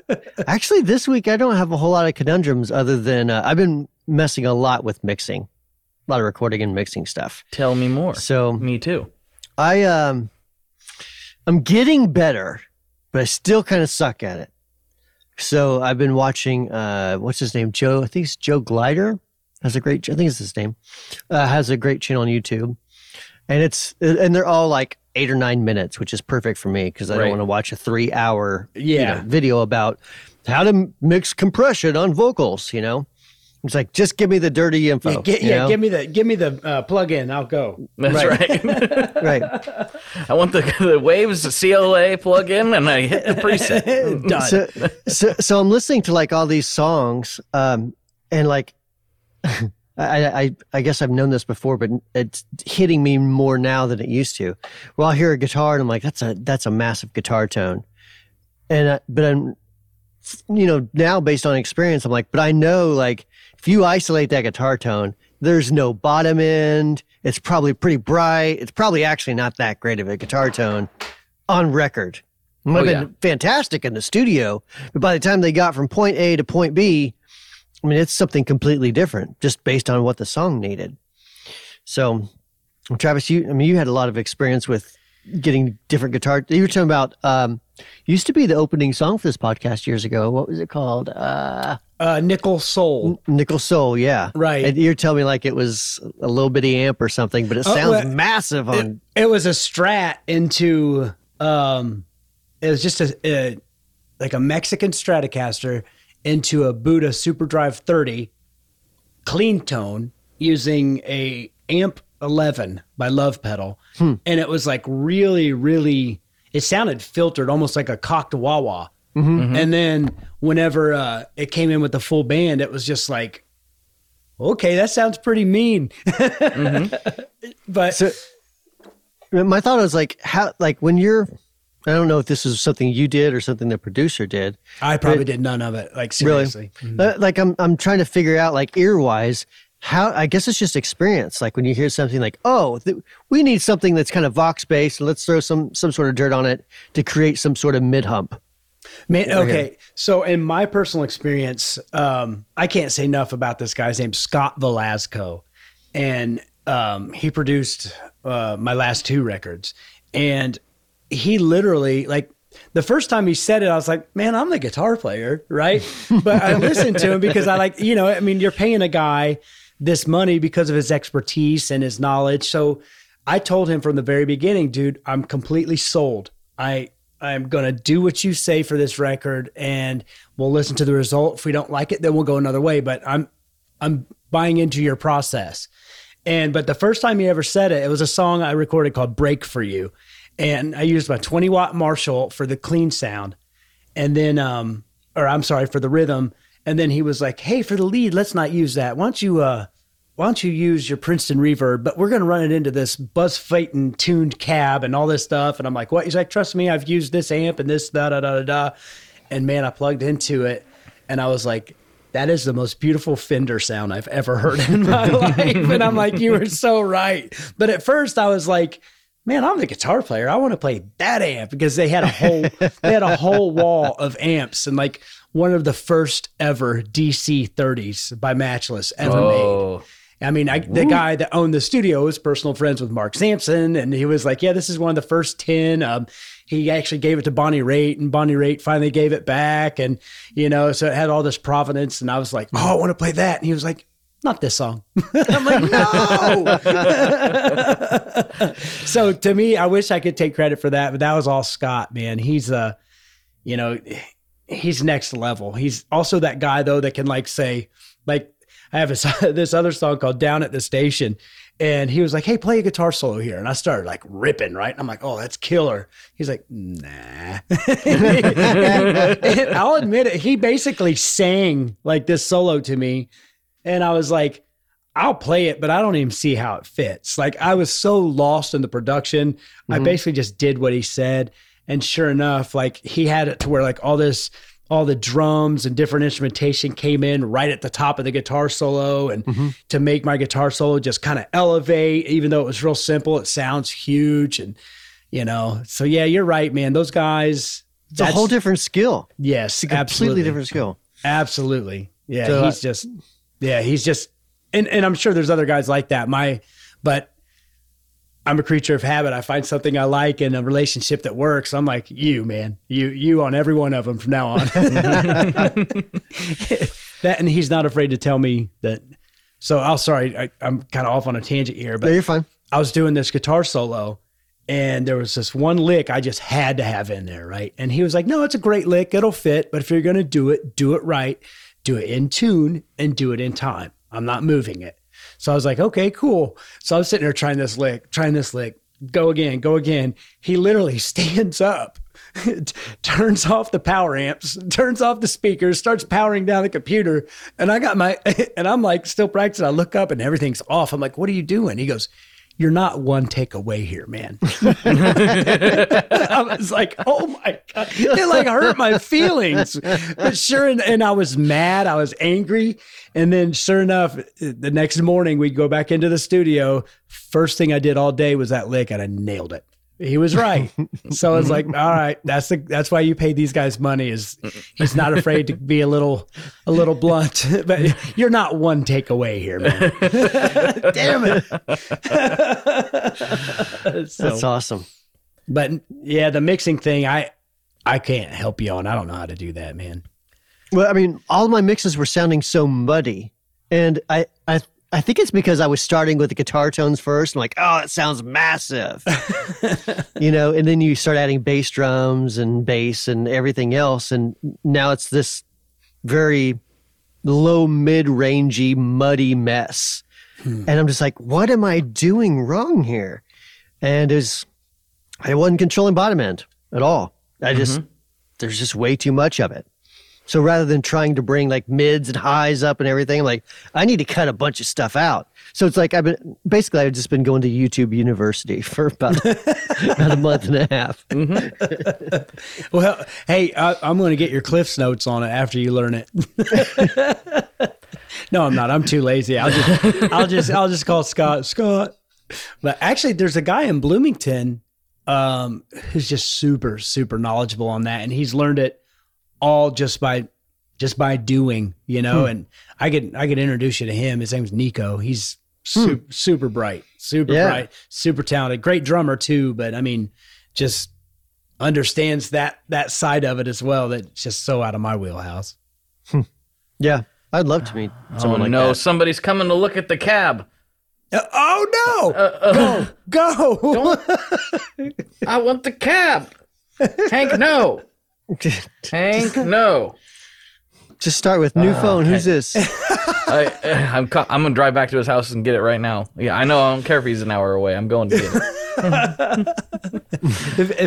actually, this week I don't have a whole lot of conundrums other than uh, I've been messing a lot with mixing, a lot of recording and mixing stuff. Tell me more. So Me too. I um, I'm getting better, but I still kind of suck at it. So I've been watching. Uh, what's his name? Joe. I think it's Joe Gilder. Has a great. I think it's his name. Uh, has a great channel on YouTube, and it's and they're all like eight or nine minutes, which is perfect for me because I Right. don't want to watch a three hour you Yeah. know, video about how to mix compression on vocals. You know, it's like just give me the dirty info. Yeah, get, yeah give me the give me the uh, plug in. I'll go. That's [laughs] right. right. I want the, the Waves CLA plug-in, and I hit the preset. [laughs] Done. so, so so I'm listening to like all these songs, um, and like I, I I guess I've known this before, but it's hitting me more now than it used to. Well, I'll hear a guitar and I'm like, that's a that's a massive guitar tone, and uh, but I'm you know now based on experience, I'm like, but I know like if you isolate that guitar tone, there's no bottom end. It's probably pretty bright. It's probably actually not that great of a guitar tone on record. It might Oh, have yeah. been fantastic in the studio, but by the time they got from point A to point B, I mean, it's something completely different just based on what the song needed. So, Travis, you, I mean, you had a lot of experience with getting different guitar. You were talking about, um, used to be the opening song for this podcast years ago. What was it called? Uh, Uh, Nickel Soul. Nickel Soul. Yeah. Right. And you're telling me like it was a little bitty amp or something, but it Oh, sounds well, massive on. It was a Strat into um, it was just a, a like a Mexican Stratocaster into a Budda Super Drive 30 clean tone using a amp 11 by Lovepedal, hmm. and it was like really, really. It sounded filtered, almost like a cocked wah wah. Mm-hmm. Mm-hmm. And then whenever uh, it came in with the full band, it was just like, okay, that sounds pretty mean. Mm-hmm. [laughs] but So, my thought was like, how, like when you're, I don't know if this is something you did or something the producer did. I probably did none of it. Like seriously. Uh, like I'm I'm trying to figure out like ear wise how I guess it's just experience. Like when you hear something like oh th- we need something that's kind of vox based and let's throw some some sort of dirt on it to create some sort of mid hump. Man, okay. So in my personal experience, um, I can't say enough about this guy's name, Scott Velasco. And um, he produced uh, my last two records. And he literally, like, the first time he said it, I was like, man, I'm the guitar player, right? [laughs] But I listened to him because I like, you know, I mean, you're paying a guy this money because of his expertise and his knowledge. So I told him from the very beginning, dude, I'm completely sold. I I'm gonna do what you say for this record, and we'll listen to the result. If we don't like it, then we'll go another way. But I'm I'm buying into your process. And but the first time he ever said it, it was a song I recorded called "Break for You," and I used my 20 watt Marshall for the clean sound, and then um or I'm sorry for the rhythm, and then he was like, "Hey, for the lead, let's not use that. Why don't you uh why don't you use your Princeton reverb? But we're going to run it into this Buzz Feiten tuned cab and all this stuff. And I'm like, what? He's like, trust me, I've used this amp and this da da da da da. And man, I plugged into it, and I was like, that is the most beautiful Fender sound I've ever heard in my [laughs] life. And I'm like, you were so right. But at first, I was like. Man, I'm the guitar player. I want to play that amp because they had a whole [laughs] they had a whole wall of amps and like one of the first ever DC 30s by Matchless ever made. Oh, I mean, I, the guy that owned the studio was personal friends with Mark Sampson, and he was like, "Yeah, this is one of the first ten. Um, he actually gave it to Bonnie Raitt, and Bonnie Raitt finally gave it back, and you know, so it had all this provenance. And I was like, "Oh, I want to play that," and he was like, "Not this song." [laughs] I'm like, [laughs] "No." so to me, I wish I could take credit for that, but that was all Scott. Man, he's uh, you know, he's next level. He's also that guy though that can like say, like I have this, [laughs] this other song called "Down at the Station," And he was like, "Hey, play a guitar solo here," and I started like ripping. Right, and I'm like, "Oh, that's killer." He's like, "Nah." I'll admit it. He basically sang like this solo to me, and I was like, I'll play it, but I don't even see how it fits. Like I was so lost in the production. Mm-hmm. I basically just did what he said. And sure enough, like he had it to where like all this, all the drums and different instrumentation came in right at the top of the guitar solo. And mm-hmm. to make my guitar solo just kind of elevate, even though it was real simple, it sounds huge. And, you know, so yeah, you're right, man. Those guys, it's a whole different skill. Yes, it's a completely absolutely. different skill. Absolutely. Yeah. So, he's just, yeah, he's just, and and I'm sure there's other guys like that. My, but I'm a creature of habit. I find something I like in a relationship that works. I'm like you, man. You you on every one of them from now on. [laughs] that and he's not afraid to tell me that. So I'll sorry, I, am kind of off on a tangent here, but no, you're fine. I was doing this guitar solo, and there was this one lick I just had to have in there, right? And he was like, "No, it's a great lick. It'll fit, but if you're going to do it, do it right, do it in tune, and do it in time." I'm not moving it. So I was like, okay, cool. So I was sitting there trying this lick, trying this lick, go again, go again. He literally [laughs] stands up, [laughs] turns off the power amps, turns off the speakers, starts powering down the computer. And I got my, [laughs] and I'm like still practicing. I look up and everything's off. I'm like, what are you doing? He goes, you're not one take away here, man. [laughs] I was like, oh my God. It like hurt my feelings. But sure, and, and I was mad. I was angry. And then sure enough, the next morning we'd go back into the studio. First thing I did all day was that lick and I nailed it. He was right. so I was like, [laughs] all right, that's the that's why you pay these guys money is he's not afraid to be a little a little blunt. [laughs] but you're not one takeaway here, man. [laughs] Damn it. so, that's awesome. But yeah, the mixing thing, I I can't help you on. I don't know how to do that, man. Well, I mean, all my mixes were sounding so muddy. And I, I I think it's because I was starting with the guitar tones first. I'm like, oh, it sounds massive, [laughs] you know. And then you start adding bass drums and bass and everything else, and now it's this very low, mid-rangey, muddy mess. Hmm. And I'm just like, what am I doing wrong here? And is I wasn't controlling bottom end at all. I just mm-hmm. there's just way too much of it. So rather than trying to bring like mids and highs up and everything, like, I need to cut a bunch of stuff out. So it's like I've been basically I've just been going to YouTube University for about, [laughs] about a month and a half. Mm-hmm. [laughs] well, hey, I, I'm going to get your Cliff's notes on it after you learn it. [laughs] no, I'm not. I'm too lazy. I'll just I'll just I'll just call Scott Scott. But actually, there's a guy in Bloomington um, who's just super super knowledgeable on that, and he's learned it all just by just by doing, you know. Hmm. And I could I could introduce you to him. His name's Nico. He's super, hmm. super bright, super yeah. bright, super talented, great drummer too. But I mean, just understands that that side of it as well. That's just so out of my wheelhouse. Hmm. Yeah, I'd love to meet [sighs] someone oh, like no, that. somebody's coming to look at the cab. Uh, oh no! Uh, uh, go, go! [laughs] I want the cab. Hank, no. Hank, no. Just start with new uh, phone. Who's this? [laughs] I, I'm I'm gonna drive back to his house and get it right now. Yeah, I know. I don't care if he's an hour away. I'm going to get it.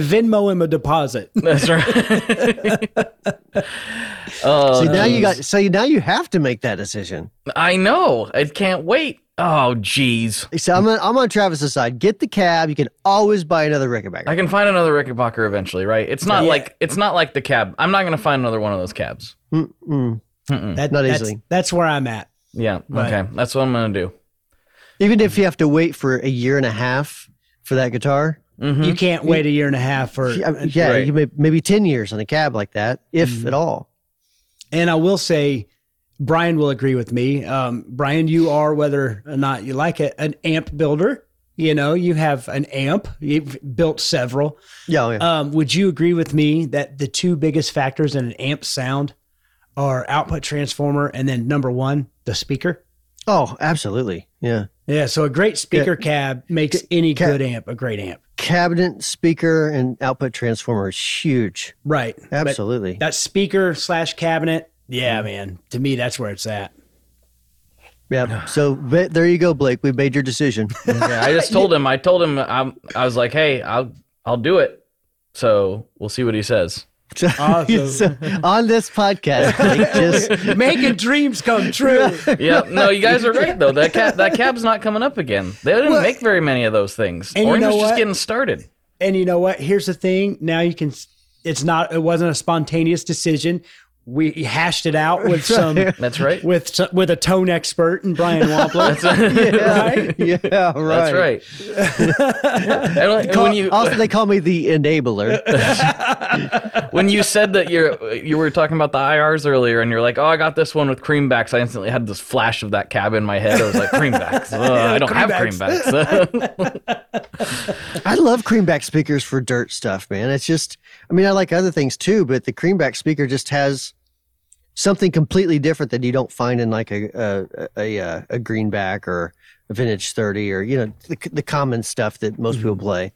Venmo him a deposit. [laughs] That's right. oh, so now you got. So now you have to make that decision. I know. I can't wait. Oh, geez. So I'm on, I'm on Travis's side. Get the cab. You can always buy another Rickenbacker. I can find another Rickenbacker eventually, right? It's not yeah. like it's not like the cab. I'm not going to find another one of those cabs. Mm-mm. That, not easily. That's, that's, where I'm at. Yeah. But, okay. That's what I'm going to do. Even if you have to wait for a year and a half for that guitar, mm-hmm. you can't wait a year and a half for yeah, yeah right. may, maybe ten years on a cab like that, if mm-hmm. at all. And I will say Brian will agree with me. Um, Brian, you are, whether or not you like it, an amp builder. You know, you have an amp, you've built several. Yeah, oh, yeah. Um, would you agree with me that the two biggest factors in an amp sound are output transformer and then number one, the speaker? Oh, absolutely. Yeah. Yeah. So a great speaker yeah. cab makes any cab- good amp a great amp. Cabinet, speaker, and output transformer is huge. Right. Absolutely. But that speaker slash cabinet yeah, mm. man. To me, that's where it's at. Yeah. [sighs] So but there you go, Blake. We made your decision. [laughs] Yeah, I just [laughs] told him. I told him. I'm, I was like, hey, I'll I'll do it. So we'll see what he says. [laughs] Uh, awesome. so, on this podcast, Blake just Making dreams come true. Yeah, no, you guys are right though. That cab that cab's not coming up again. They didn't Well, make very many of those things. and you Orange know was just what? getting started. And you know what? Here's the thing. Now you can. It's not. It wasn't a spontaneous decision. We hashed it out with [laughs] some. That's right. With with a tone expert and Brian Wampler. [laughs] right? yeah, right. That's right. [laughs] And when- Call- when you also, they call me the enabler. when you said that you're you were talking about the IRs earlier, and you're like, "Oh, I got this one with creambacks," I instantly had this flash of that cab in my head. I was like, "Creambacks? Ugh, I don't have creambacks." I love creamback speakers for dirt stuff, man. It's just, I mean, I like other things too, but the creamback speaker just has something completely different that you don't find in like a a a, a, a greenback or a vintage thirty or you know the, the common stuff that most people play.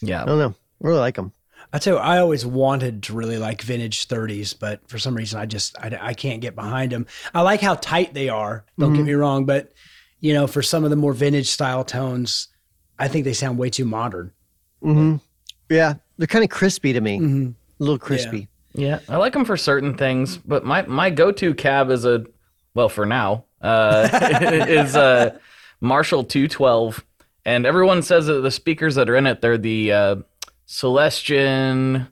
Yeah i don't know, I really like them. I tell you, I always wanted to really like vintage 30s, but for some reason, I just I, I can't get behind them. I like how tight they are. Don't get me wrong, but you know, for some of the more vintage style tones, I think they sound way too modern. hmm Yeah, they're kind of crispy to me, Mhm. a little crispy. Yeah, I like them for certain things, but my my go to cab is a well for now uh, [laughs] is a Marshall 212, and everyone says that the speakers that are in it they're the uh, Celestion.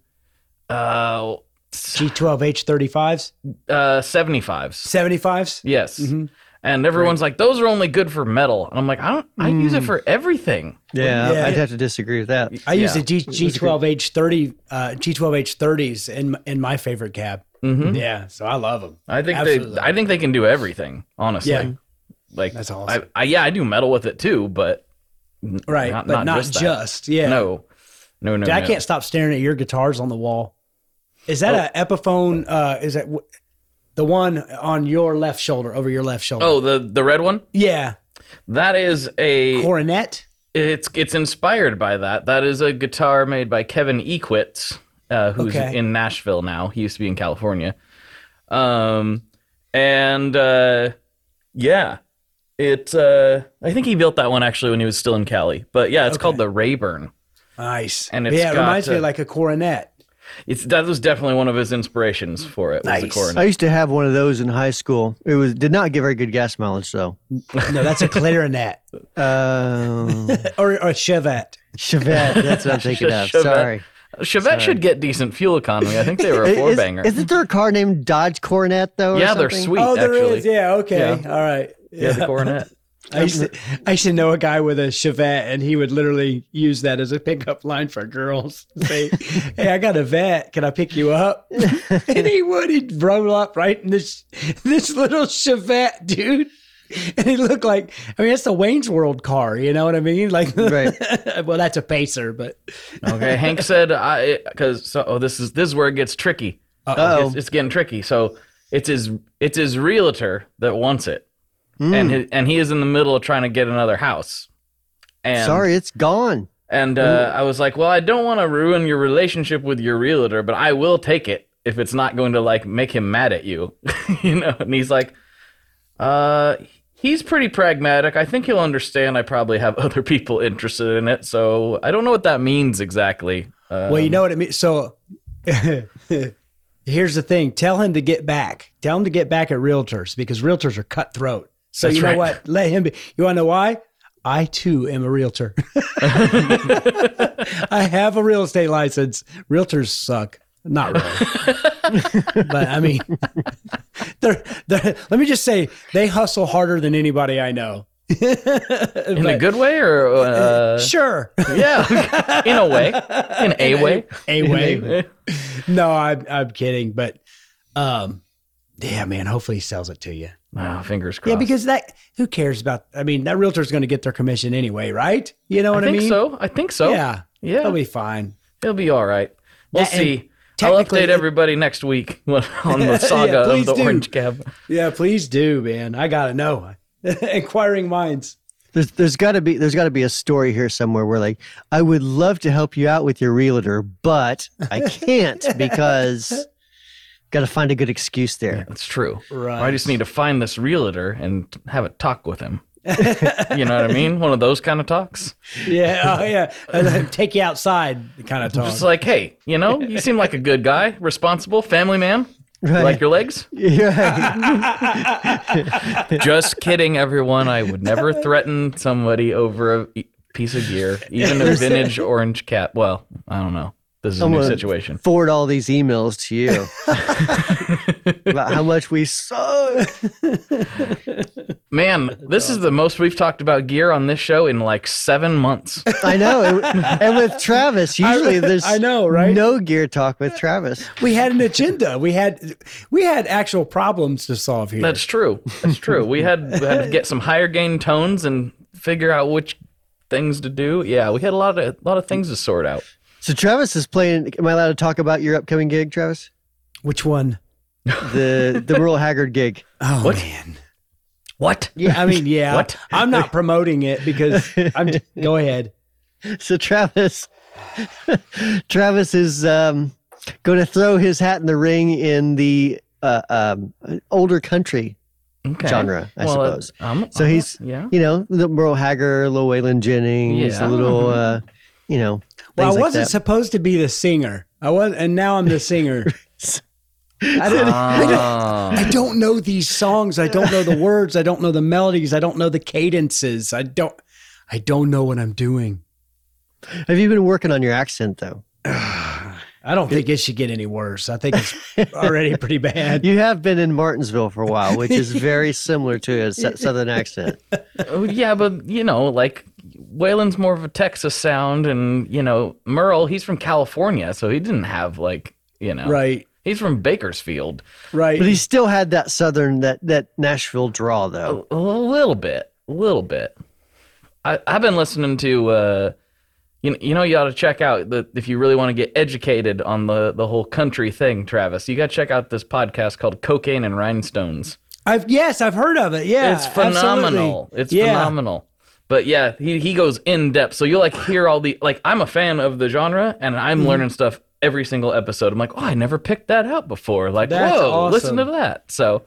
Uh, G12H 35s, uh 75s 75s. yes Mhm. And everyone's like those are only good for metal and i'm like i don't i use it for everything Yeah, Yeah. I'd have to disagree with that. I use Yeah. the G, G12H 30, uh, G12H 30s in in my favorite cab. Mhm. Yeah, so I love them. i think Absolutely. they i think they can do everything honestly Yeah. like That's awesome. I, I yeah i do metal with it too but Right, Not- but not not, just just, that. yeah. no no no Dude, I can't stop staring at your guitars on the wall. Is that a Epiphone? Uh, is that w- the one on your left shoulder, over your left shoulder? oh the the red one yeah, that is a coronet. it's it's inspired by that that is a guitar made by kevin equitz uh, who's Okay. in nashville now he used to be in california um and uh yeah it uh i think he built that one actually when he was still in cali but yeah it's Okay. called the rayburn Nice. And it's yeah, it got, reminds me uh, of like a coronet. It's that was definitely one of his inspirations for it was the Nice. I used to have one of those in high school. It was did not give very good gas mileage though. [laughs] No, that's a clarinet Uh, [laughs] or, or a Chevette. Chevette, that's what I'm thinking [laughs] of. Chevette. Sorry. chevette should get decent fuel economy i think they were a four Is, banger isn't there a car named Dodge Coronet though? or yeah they're sweet oh, there is. actually Yeah. Okay. Yeah. All right. yeah the coronet I used, to, I used to know a guy with a Chevette, and he would literally use that as a pickup line for girls. [laughs] Say, "Hey, I got a vet. Can I pick you up?" [laughs] and he would. He'd roll up right in this this little Chevette, dude. And he looked like I mean, it's a Wayne's World car. You know what I mean? Like, Right. [laughs] well, that's a pacer, but Okay, Hank said, "I because so oh, this is this is where it gets tricky. Uh-oh. It's, it's getting tricky. So it's his it's his realtor that wants it, Hmm. and his, and he is in the middle of trying to get another house. And Sorry, it's gone. and uh, I was like, well, I don't want to ruin your relationship with your realtor, but I will take it if it's not going to like make him mad at you, [laughs] you know. And he's like, uh. He's pretty pragmatic. I think he'll understand. I probably have [laughs] other people interested in it, so I don't know what that means exactly. Uh, well, you know what it means. So [laughs] here's the thing: tell him to get back. Tell him to get back at realtors because realtors are cutthroat. So That's you know right. what? Let him be. You want to know why? I too am a realtor. [laughs] I have a real estate license. Realtors suck. Not really. [laughs] but I mean, [laughs] they're, they're, let me just say they hustle harder than anybody I know. in a good way or uh, Sure. yeah in a way in a way A way. no, I'm I'm kidding, but um, yeah, man. Hopefully, he sells it to you. Oh, fingers crossed Yeah, because that who cares about? I mean, that realtor's going to get their commission anyway, right? You know what I, think mean? so i think so Yeah, yeah they'll be fine. he'll be all right we'll Yeah, see i'll update everybody next week [laughs] [laughs] on the saga of the do. orange cab Yeah, please do, man. I gotta know. [laughs] Inquiring minds. There's there's got to be there's got to be a story here somewhere where like I would love to help you out with your realtor, but I can't because Got to find a good excuse there. That's true. Right. Or I just need to find this realtor and have a talk with him. you know what I mean? One of those kind of talks. Yeah, oh yeah. Uh, Take you outside, kind of talk. Just like, hey, you know, you seem like a good guy, responsible, family man. You Right. Like your legs? Yeah. [laughs] [laughs] Just kidding, everyone. I would never threaten somebody over a piece of gear, even a vintage orange cap. Well, I don't know. This is a I'm new situation. Forward all these emails to you [laughs] about how much we suck. Man, this is the most we've talked about gear on this show in like seven months. I know. And, and with Travis, usually there's I know, right? no gear talk with Travis. we had an agenda. We had we had actual problems to solve here. That's true. That's true. We had, we had to get some higher gain tones and figure out which things to do. Yeah, we had a lot of a lot of things to sort out. So Travis is playing. Am I allowed to talk about your upcoming gig, Travis? Which one? The the Merle Haggard gig. [laughs] Oh What? man. What? Yeah, I mean, yeah. What? I'm not [laughs] promoting it because I'm. Go ahead. So Travis, [laughs] Travis is um, going to throw his hat in the ring in the uh, um, older country Okay. genre, I Well, uh, suppose. um, So uh, he's, yeah. you know, the Merle Haggard, Lil Waylon Jennings, Yeah. a little, uh, you know, Well, I like wasn't that. supposed to be the singer. I was, and now I'm the singer. [laughs] I didn't. I don't- Ah. I don't know these songs. I don't know the words. I don't know the melodies. I don't know the cadences. I don't. I don't know what I'm doing. Have you been working on your accent though? [sighs] I don't think it should get any worse. I think it's [laughs] already pretty bad. You have been in Martinsville for a while, which is very [laughs] similar to a s- southern accent. Oh, yeah, but you know, like Waylon's more of a Texas sound, and you know, Merle, he's from California, so he didn't have like, you know, Right. He's from Bakersfield, Right. But he still had that southern, that that Nashville draw though. a, a little bit, a little bit. I, I've been listening to, uh, you know, you know, you ought to check out the if you really want to get educated on the the whole country thing, Travis. You got to check out this podcast called Cocaine and Rhinestones. I've yes, I've heard of it. Yeah, it's phenomenal. absolutely. It's yeah. phenomenal. But yeah, he, he goes in depth. So you'll like hear all the like I'm a fan of the genre and I'm Mm-hmm. learning stuff every single episode. I'm like, oh, I never picked that out before. Like, That's whoa, listen to that. So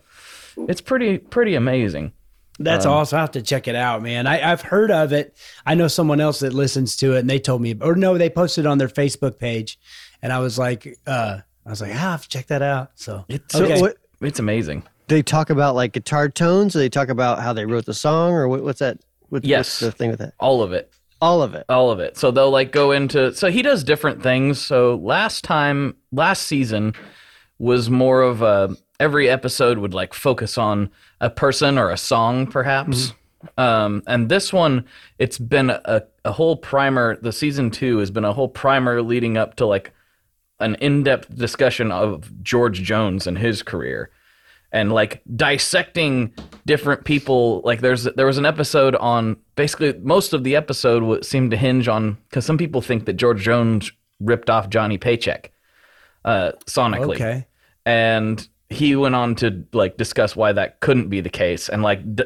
it's pretty pretty amazing. That's Um, awesome. I have to check it out, man. I, I've heard of it. I know someone else that listens to it, and they told me, or no, they posted on their Facebook page, and I was like, uh, I was like, ah, I have to check that out. So It's So what it's amazing. they talk about like guitar tones, or they talk about how they wrote the song, or what, what's that? What, Yes. the thing with that? All of it. All of it. all of it. So they'll like go into so he does different things. So last time last season was more of a every episode would like focus on a person or a song perhaps. Um and this one it's been a, a whole primer the season 2 has been a whole primer leading up to like an in-depth discussion of George Jones and his career and like dissecting different people. Like there's there was an episode on basically most of the episode seemed to hinge on because some people think that george jones ripped off johnny paycheck uh sonically. Okay, and he went on to like discuss why that couldn't be the case and like d-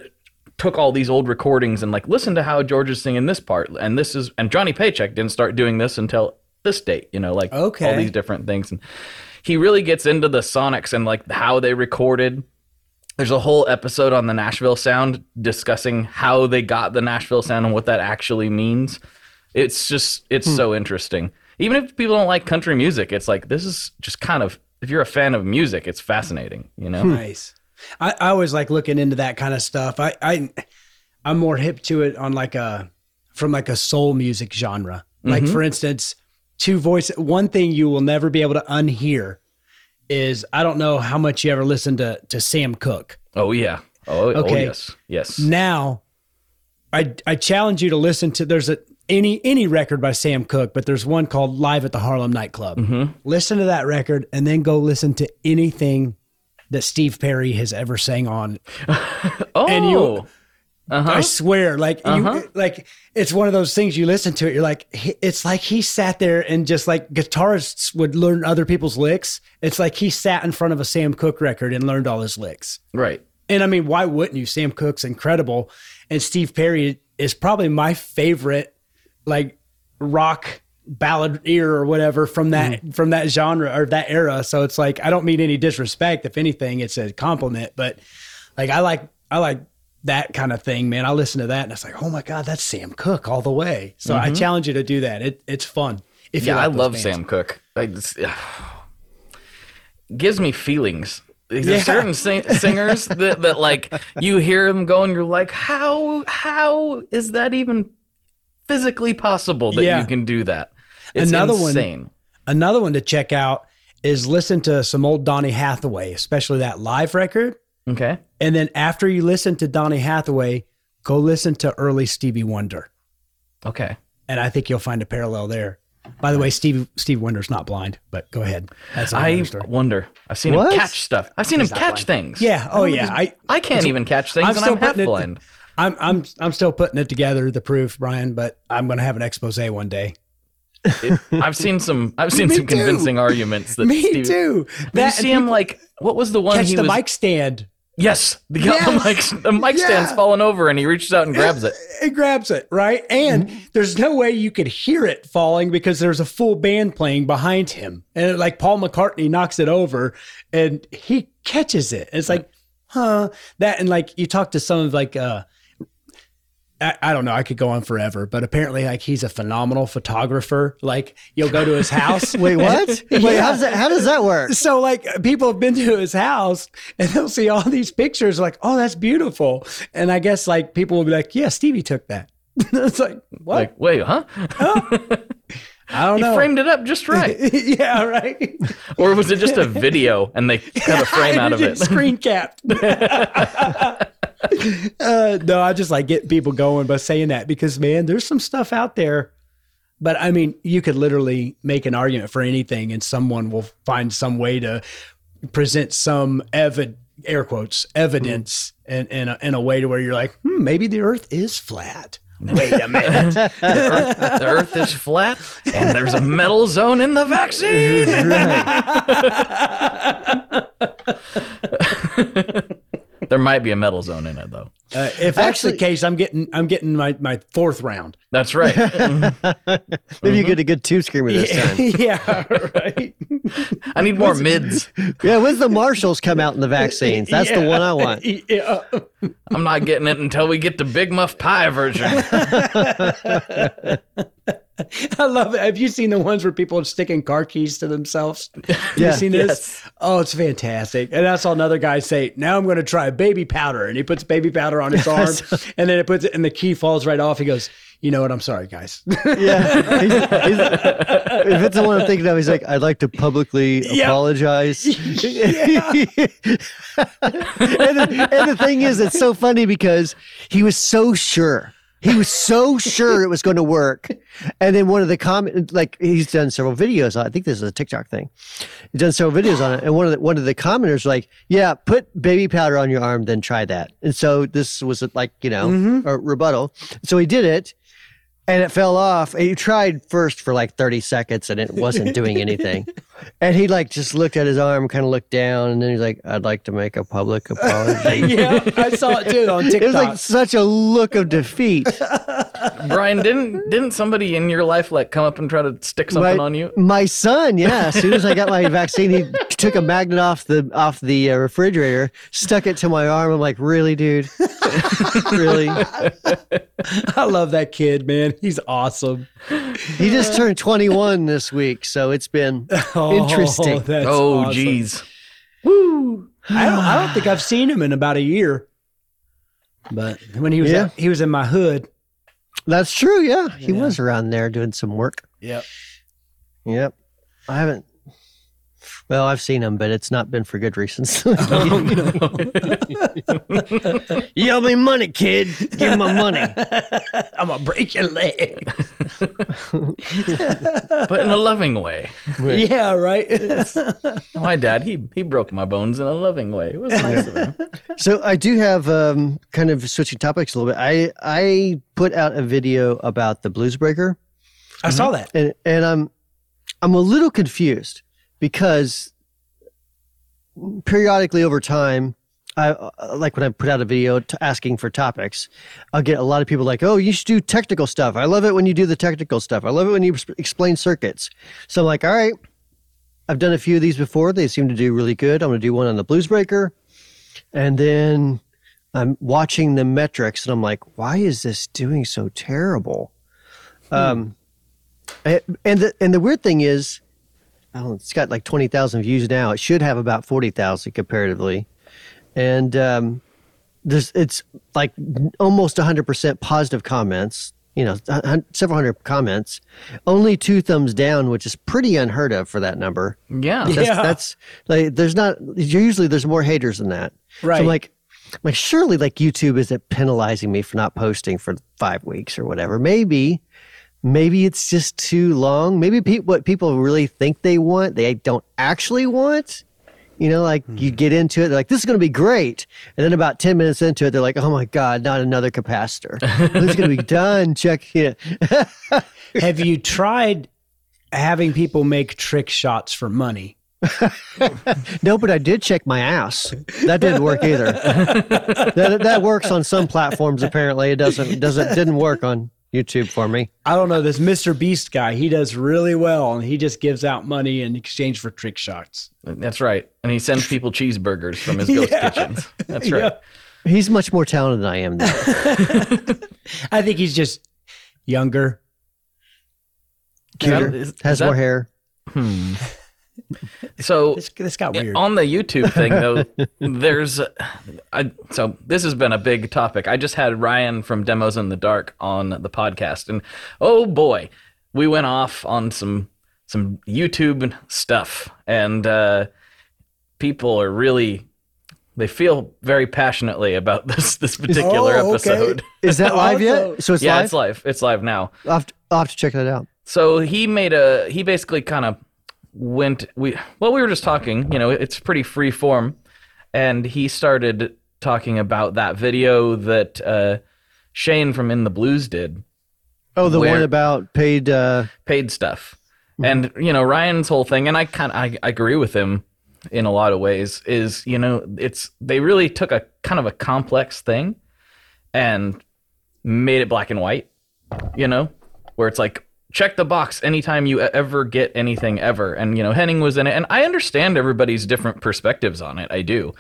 took all these old recordings and like listen to how george is singing this part and this is and johnny paycheck didn't start doing this until this date you know like all these different things. And he really gets into the sonics and like how they recorded. There's a whole episode on the nashville sound discussing how they got the nashville sound and what that actually means. It's just it's hmm. so interesting. Even if people don't like country music it's like this is just kind of if you're a fan of music it's fascinating you know? Hmm. Nice. I, I always like looking into that kind of stuff. I, I I'm more hip to it on like a from like a soul music genre. Like mm-hmm. for instance, two voice. One thing you will never be able to unhear is I don't know how much you ever listen to to Sam Cooke. oh yeah oh, oh Okay. yes yes Now, I I challenge you to listen to there's a any any record by Sam Cooke, but there's one called Live at the Harlem Nightclub. Mm-hmm. Listen to that record and then go listen to anything that Steve Perry has ever sang on. [laughs] oh and you- uh-huh I swear, like you, like it's one of those things you listen to it. You're like, it's like he sat there and just like guitarists would learn other people's licks. It's like he sat in front of a Sam Cooke record and learned all his licks. right And I mean, why wouldn't you? Sam Cooke's incredible, and Steve Perry is probably my favorite, like rock ballad ear or whatever from that from that genre or that era. So it's like I don't mean any disrespect. If anything, it's a compliment. But like I like I like that kind of thing, man. I listen to that and it's like, oh my god, that's Sam Cooke all the way. So I mm-hmm. challenge you to do that. It it's fun. If you Yeah, like I love bands. Sam Cooke. Like, it's- gives me feelings. There's Yeah. certain sing- singers [laughs] that, that like you hear them go and you're like, how how is that even physically possible that Yeah. you can do that? It's Another one- Another one to check out is listen to some old Donny Hathaway, especially that live record. Okay. And then after you listen to Donny Hathaway, go listen to early Stevie Wonder. Okay. And I think you'll find a parallel there. By the way, Steve Steve Wonder's not blind, but go ahead. That's I wonder. I've seen What? him catch stuff. I've seen him catch blind. things. Yeah. Oh yeah. I I can't even catch things, I'm and still I'm half putting it- blind. I'm I'm I'm still putting it together, the proof, Brian. But I'm going to have an expose one day. I've seen some. I've seen [laughs] some too. convincing arguments that Me Steve, too. Did you see and him like what was the one catch he the was? mic stand. Yes, the, the mic the mic stand's Yeah. falling over, and he reaches out and grabs it. It grabs it, right? And Mm-hmm. there's no way you could hear it falling because there's a full band playing behind him. And like Paul McCartney knocks it over and he catches it. It's like, huh? That and like you talk to some of like uh I, I don't know, I could go on forever, but apparently like he's a phenomenal photographer. Like you'll go to his house. [laughs] Wait, what? [laughs] Wait, Yeah. how does that how does that work? So like people have been to his house and they'll see all these pictures like, oh, that's beautiful. And I guess like people will be like, yeah, Stevie took that. [laughs] it's like, what? Like, wait, huh? I don't He know. framed it up just right, yeah, right. or was it just a video and they cut a frame out of it? Screen capped. Uh, no, I just like get people going by saying that because man, there's some stuff out there. But I mean, you could literally make an argument for anything, and someone will find some way to present some evidence air quotes evidence in in a, in a way to where you're like, hmm, maybe the Earth is flat. Wait a minute. [laughs] the Earth is flat, and there's a metal zone in the vaccine. [laughs] there might be a metal zone in it, though. Uh, if that's Actually- the case, I'm getting I'm getting my, my fourth round. That's right. [laughs] Maybe you get a good Tube Screamer this time. [laughs] yeah, right. I need more mids. Yeah, when's the marshals come out in the vaccines? That's the one I want. [laughs] Yeah. I'm not getting it until we get the Big Muff Pi version. [laughs] I love it. Have you seen the ones where people are sticking car keys to themselves? [laughs] Have Yeah. you seen this? Yes. Oh, it's fantastic. And I saw another guy say, Now I'm going to try baby powder. And he puts baby powder on his [laughs] arm and then it puts it, and the key falls right off. He goes, You know what? I'm sorry, guys. Yeah. He's- he's- if it's the one I'm thinking of, he's like, I'd like to publicly Yeah. apologize. and, the, and the thing is, it's so funny because he was so sure. He was so sure it was going to work. And then one of the comment, like he's done several videos. on I think this is a TikTok thing. He's done several videos on it. And one of the, one of the commenters was like, yeah, put baby powder on your arm, then try that. And so this was like, you know, mm-hmm. a rebuttal. So he did it and it fell off. He tried first for like 30 seconds and it wasn't doing anything. [laughs] and he like just looked at his arm, kind of looked down, and then he's like, I'd like to make a public [laughs] apology. yeah, I saw it too on TikTok. [laughs] it was like such a look of defeat. [laughs] Brian, didn't didn't somebody in your life like come up and try to stick something my, on you? My son, yeah. As soon as I got my vaccine, he took a magnet off the off the uh, refrigerator, stuck it to my arm. I'm like, really, dude? really? I love that kid, man. He's awesome. He just turned 21 this week, so it's been Oh, interesting. Oh, that's Oh, awesome. geez. Woo. I don't I don't think I've seen him in about a year. But when he was Yeah. he was in my hood. That's true. Yeah, he Yeah. was around there doing some work. Yep. Yep. I haven't. Well, I've seen him, but it's not been for good reasons. you owe me money, kid. Give me my money. [laughs] I'm gonna break your leg. [laughs] But in a loving way. yeah, right. [laughs] My dad, he he broke my bones in a loving way. It was nice of him. So I do have um, kind of switching topics a little bit. I I put out a video about the Blues Breaker, I saw that. and and I'm I'm a little confused because periodically over time I uh, like when I put out a video t- asking for topics, I'll get a lot of people like, "Oh, you should do technical stuff." I love it when you do the technical stuff. I love it when you explain circuits. So I'm like, "All right, I've done a few of these before. They seem to do really good. I'm going to do one on the Blues Breaker." And then I'm watching the metrics and I'm like, "Why is this doing so terrible?" Um and and the, and the weird thing is I don't it's got like 20,000 views now. It should have about 40,000 comparatively. And um, there's it's like almost 100% positive comments, you know, several hundred comments. Only two thumbs down, which is pretty unheard of for that number. Yeah. That's, Yeah. that's like there's not usually there's more haters than that. So Right. I'm like like surely like YouTube isn't penalizing me for not posting for 5 weeks or whatever. Maybe maybe it's just too long. Maybe pe- what people really think they want, they don't actually want. You know, like you hmm. get into it, they're like, this is going to be great. And then about 10 minutes into it, they're like, oh my God, not another capacitor. this is going to be [laughs] done. Check it. [laughs] Have you tried having people make trick shots for money? [laughs] No, but I did check my ass. That didn't work either. that, that works on some platforms. Apparently, it doesn't. Doesn't didn't work on YouTube for me. I don't know. This Mr. Beast guy, he does really well and he just gives out money in exchange for trick shots. That's right. And he sends people cheeseburgers from his ghost [laughs] Yeah. kitchens. That's right. Yeah. He's much more talented than I am. [laughs] I think he's just younger. Cuter, Is- is has that- more hair. Hmm. [laughs] So This, this got weird. on the YouTube thing though, [laughs] there's I so this has been a big topic. I just had Ryan from Demos in the Dark on the podcast and oh boy, we went off on some some YouTube stuff and uh people are really they feel very passionately about [laughs] this this particular Oh, okay. episode. Is that live yet? So it's yeah, live. it's live. It's live now. I'll, have to, I'll have to check that out. So he made a he basically kind of went we well we were just talking, you know, it's pretty free form and he started talking about that video that uh Shane from In the Blues did, Oh, the Where- one about paid. Uh, paid stuff. And you know, Ryan's whole thing and I kind of I, I agree with him in a lot of ways is, you know, it's they really took a kind of a complex thing and made it black and white, you know, where it's like check the box anytime you ever get anything ever. And you know, Henning was in it, and I understand everybody's different perspectives on it. I do.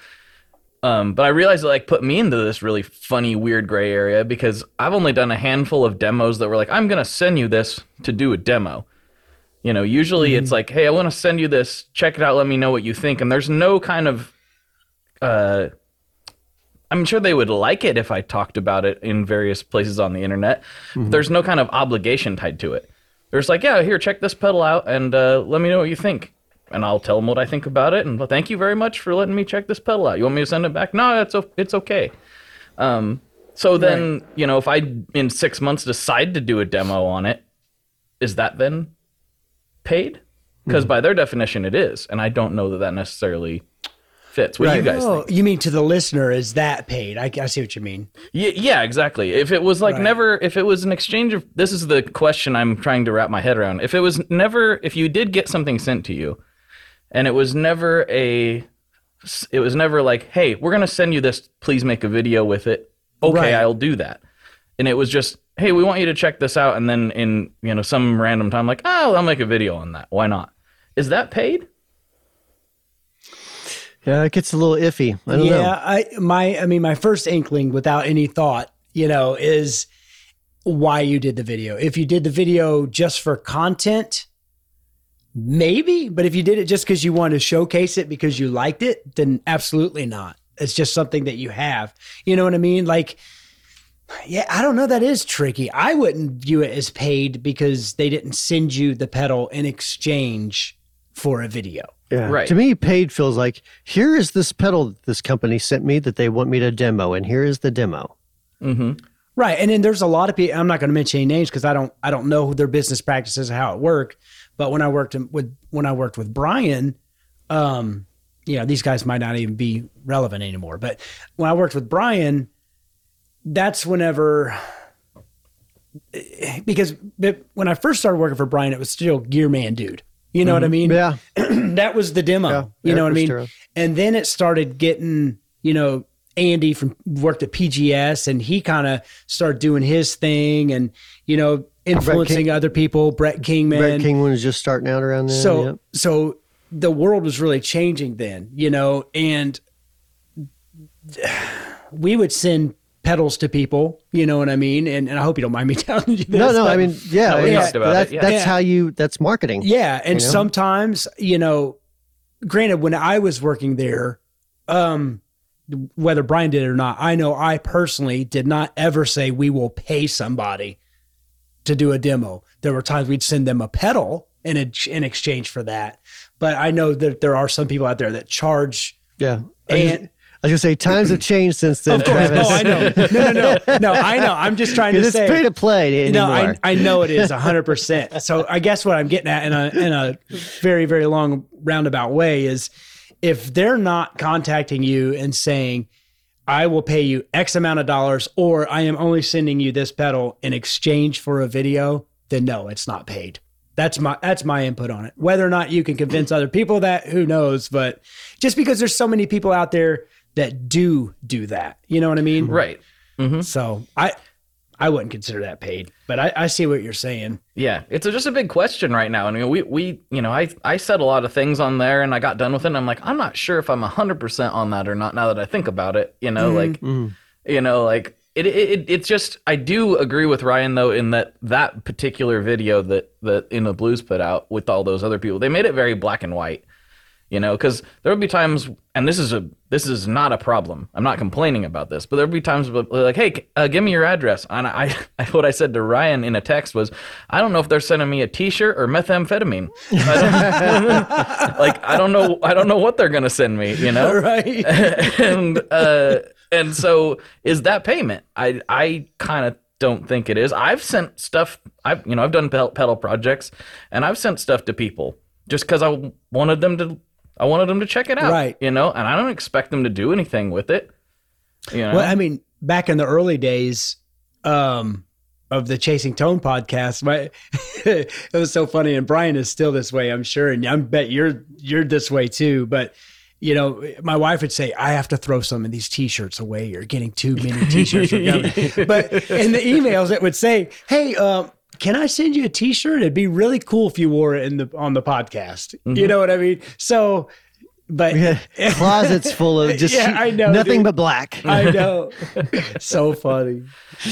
Um, but I realized it like put me into this really funny, weird gray area because I've only done a handful of demos that were like, I'm gonna send you this to do a demo. You know, usually it's like, hey, I want to send you this, check it out, let me know what you think. And there's no kind of uh I'm sure they would like it if I talked about it in various places on the internet. There's no kind of obligation tied to it. There's like, yeah, here, check this pedal out and uh, let me know what you think. And I'll tell them what I think about it. And well, thank you very much for letting me check this pedal out. You want me to send it back? No, it's it's okay. Um, so then, you know, if I in six months decide to do a demo on it, is that then paid? Because by their definition, it is, and I don't know that that necessarily fits. What do you guys oh, think? you mean to the listener, is that paid? I, I see what you mean. Yeah, yeah, exactly. If it was like Right. never, if it was an exchange of, this is the question I'm trying to wrap my head around. If it was never, if you did get something sent to you, and it was never a, it was never like, hey, we're gonna send you this. Please make a video with it. Okay, Right. I'll do that. And it was just, hey, we want you to check this out, and then in you know some random time, like, oh, I'll make a video on that. Why not? Is that paid? Yeah, it gets a little iffy. I yeah, know. I my I mean my first inkling without any thought, you know, is why you did the video. If you did the video just for content, maybe, but if you did it just because you wanted to showcase it because you liked it, then absolutely not. It's just something that you have. You know what I mean? Like yeah, I don't know. That is tricky. I wouldn't view it as paid because they didn't send you the pedal in exchange for a video. Yeah. Right. To me, paid feels like here is this pedal that this company sent me that they want me to demo, and here is the demo. Mm-hmm. Right. And then there's a lot of people I'm not going to mention any names because I don't I don't know their business practices and how it worked. But when I worked in- with when I worked with Brian, um, you know, these guys might not even be relevant anymore. But when I worked with Brian, that's whenever because but when I first started working for Brian, it was still Gear Man Dude. You know what I mm-hmm. mean? Yeah. [clears throat] that was the demo. Yeah, you know what I mean? And then it started getting, you know, Andy from worked at PGS and he kind of started doing his thing and, you know, influencing King- other people, Brett Kingman. Brett Kingman was just starting out around then. So yep. so the world was really changing then, you know, and [sighs] we would send pedals to people, you know what I mean? And, and I hope you don't mind me [laughs] telling you this. no, no, but- I mean, yeah, No, yeah, talked about that's, yeah. that's Yeah. how you. That's marketing. Yeah, and You know? sometimes, you know, granted, when I was working there, um, whether Brian did it or not, I know I personally did not ever say we will pay somebody to do a demo. There were times we'd send them a pedal in a, in exchange for that, but I know that there are some people out there that charge. Yeah. And I was gonna say times have changed since then. of course, Travis. oh, I know, no, no, no, no, I know. I'm just trying to it's say pay to play no, anymore. I, I know it is 100%. so I guess what I'm getting at in a, in a very, very long roundabout way is if they're not contacting you and saying, I will pay you X amount of dollars, or I am only sending you this pedal in exchange for a video, then no, it's not paid. That's my that's my input on it. Whether or not you can convince other people that, who knows? But just because there's so many people out there that do do that, you know what I mean? Right. Mm-hmm. So I I wouldn't consider that paid, but I, I see what you're saying. Yeah, it's a, just a big question right now. And we, we, you know, I, I said a lot of things on there, and I got done with it. And I'm like, I'm not sure if I'm hundred percent on that or not. Now that I think about it, you know, mm-hmm. like, mm-hmm. you know, like it, it, it, it's just. I do agree with Ryan though in that that particular video that that in the blues put out with all those other people, they made it very black and white. You know, because there would be times, and this is a this is not a problem. I'm not complaining about this, but there would be times like, "Hey, uh, give me your address." And I, [laughs] I, what I said to Ryan in a text was, "I don't know if they're sending me a T-shirt or methamphetamine. I [laughs] like, I don't know, I don't know what they're gonna send me. You know, [laughs] Right. and uh, and so is that payment? I I kind of don't think it is. I've sent stuff. I've you know I've done pedal, pedal projects, and I've sent stuff to people just because I wanted them to. I wanted them to check it out, Right. You know, and I don't expect them to do anything with it. You know, well, I mean, back in the early days um, of the Chasing Tone podcast, my, [laughs] it was so funny. And Brian is still this way, I'm sure, and I bet you're you're this way too. But you know, my wife would say, "I have to throw some of these T-shirts away. You're getting too many T-shirts." [laughs] but in the emails, it would say, "Hey." Um, can I send you a T-shirt? It'd be really cool if you wore it in the on the podcast. You mm-hmm. know what I mean? So, but We had closets full of [laughs] just Yeah, I know, nothing dude. but black. I [laughs] know. so funny.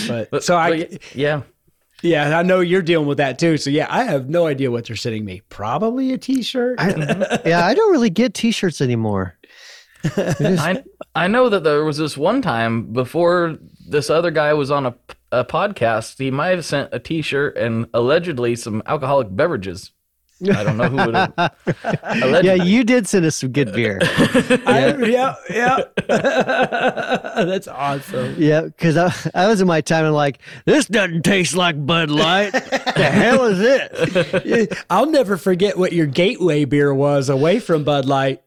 But, But- so I but yeah, yeah, I know you're dealing with that too. So yeah, I have no idea what they're sending me. Probably a t-shirt. I, [laughs] yeah, I don't really get T-shirts anymore. I I know that there was this one time before this other guy was on a, a podcast. He might have sent a T-shirt and allegedly some alcoholic beverages. I don't know who would have. [laughs] Yeah, you did send us some good beer. [laughs] I- yeah, yeah. [laughs] That's awesome. Yeah, because I, I was in my time and like, this doesn't taste like Bud Light. the hell is it? I'll never forget what your gateway beer was away from Bud Light.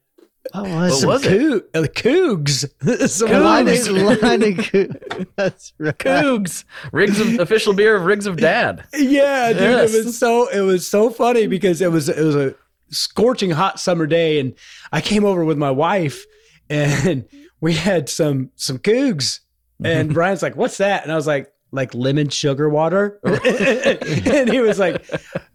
Oh, that's What was it? Coog, uh, Cougs. [laughs] Some Cougs. line [laughs] that's right. Cougs, Rigs of official beer of Rigs of Dad. Yeah, dude, Yes. it was so it was so funny because it was it was a scorching hot summer day, and I came over with my wife, and [laughs] we had some some Cougs, and Brian's like, "What's that?" And I was like. Like lemon sugar water, and he was like,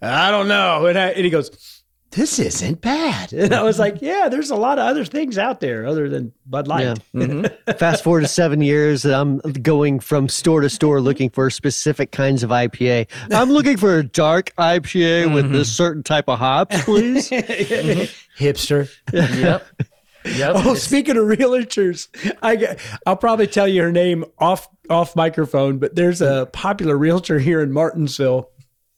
"I don't know," and, I, and he goes, "This isn't bad," [laughs] and I was like, "Yeah, there's a lot of other things out there other than Bud Light." Yeah. [laughs] Mm-hmm. Fast forward to seven years, and I'm going from store to store looking for specific kinds of IPA. I'm looking for a dark IPA with mm-hmm. this certain type of hops, please. [laughs] Mm-hmm. Hipster. Yep. Yep. Oh, speaking of realtors, I get, I'll probably tell you her name off off microphone, but there's a popular realtor here in Martinsville.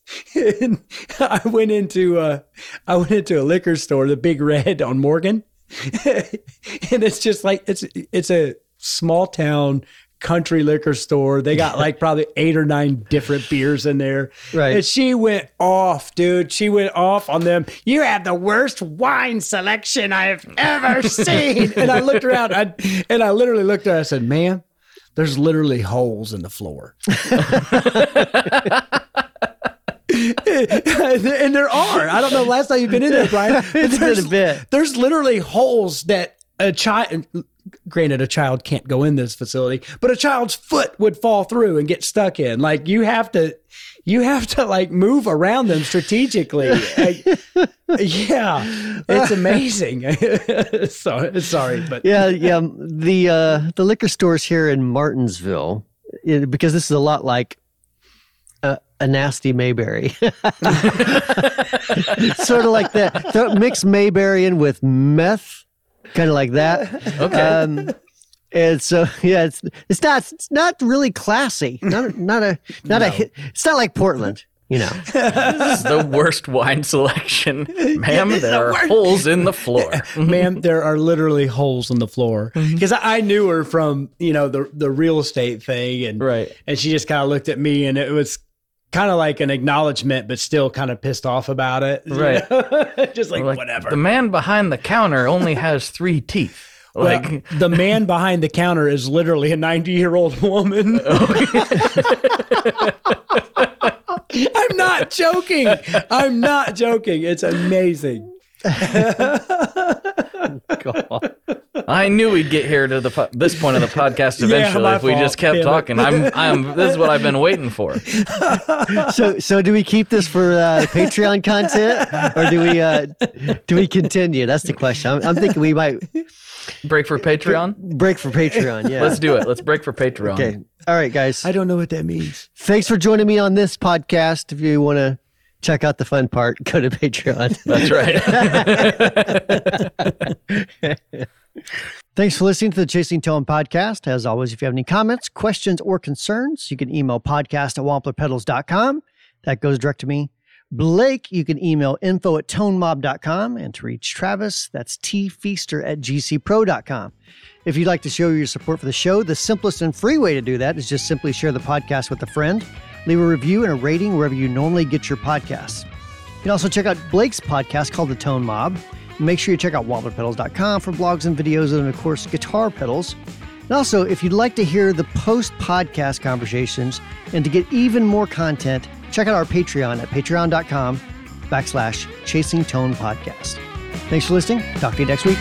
[laughs] And I went into uh, I went into a liquor store, the Big Red on Morgan, [laughs] and it's just like it's it's a small town country liquor store. They got like [laughs] probably eight or nine different beers in there. Right. And she went off, dude. She went off on them. You have the worst wine selection I've ever seen. and I looked around I, and I literally looked at her. I said, ma'am, there's literally holes in the floor. [laughs] and there are. I don't know last time you've been in there, Brian. [laughs] It's been a there's- bit. There's literally holes that a child. Granted, a child can't go in this facility, but a child's foot would fall through and get stuck in. Like you have to, you have to like move around them strategically. Like, [laughs] yeah, it's amazing. sorry, sorry, but yeah, yeah. The uh, the liquor stores here in Martinsville, it- because this is a lot like a, a nasty Mayberry. [laughs] sort of like that. Throw- Mix Mayberry in with meth, kind of like that. Okay. Um, and so yeah, it's it's not it's not really classy. Not not a not a. It's not like Portland, you know. this is the worst wine selection. Ma'am, is the there are worst. holes in the floor. [laughs] ma'am, there are literally holes in the floor Mm-hmm. because I, I knew her from you know the the real estate thing, and Right. and she just kind of looked at me, and it was kind of like an acknowledgement, but still kind of pissed off about it, you Right. know? [laughs] just like, Like, whatever. The man behind the counter only has three teeth. [laughs] Like, Well, the man behind the counter is literally a 90 year old woman. [laughs] Oh, I'm not joking. I'm not joking. It's amazing. God. I knew we'd get here to the po- this point of the podcast eventually my if we fault. just kept Damn it. talking. I'm, I'm. This is what I've been waiting for. [laughs] So so do we keep this for uh, Patreon content or do we uh, do we continue? That's the question. I'm, I'm thinking we might Break for Patreon. break for Patreon. Yeah. Let's do it. Let's break for Patreon. Okay. All right, guys. I don't know what that means. Thanks for joining me on this podcast. If you want to check out the fun part, [laughs] go to Patreon. That's right. [laughs] Thanks for listening to the Chasing Tone podcast. As always, if you have any comments, questions, or concerns, you can email podcast at wamplerpedals.com. That goes direct to me. Blake, you can email info at tonemob.com. And to reach Travis, that's tfeaster at gcpro.com. If you'd like to show your support for the show, the simplest and free way to do that is just simply share the podcast with a friend. Leave a review and a rating wherever you normally get your podcasts. You can also check out Blake's podcast called The Tone Mob. Make sure you check out wamplerpedals.com for blogs and videos and, of course, guitar pedals. And also, if you'd like to hear the post podcast conversations and to get even more content, check out our Patreon at patreon.com backslash chasing tone podcast. Thanks for listening. Talk to you next week.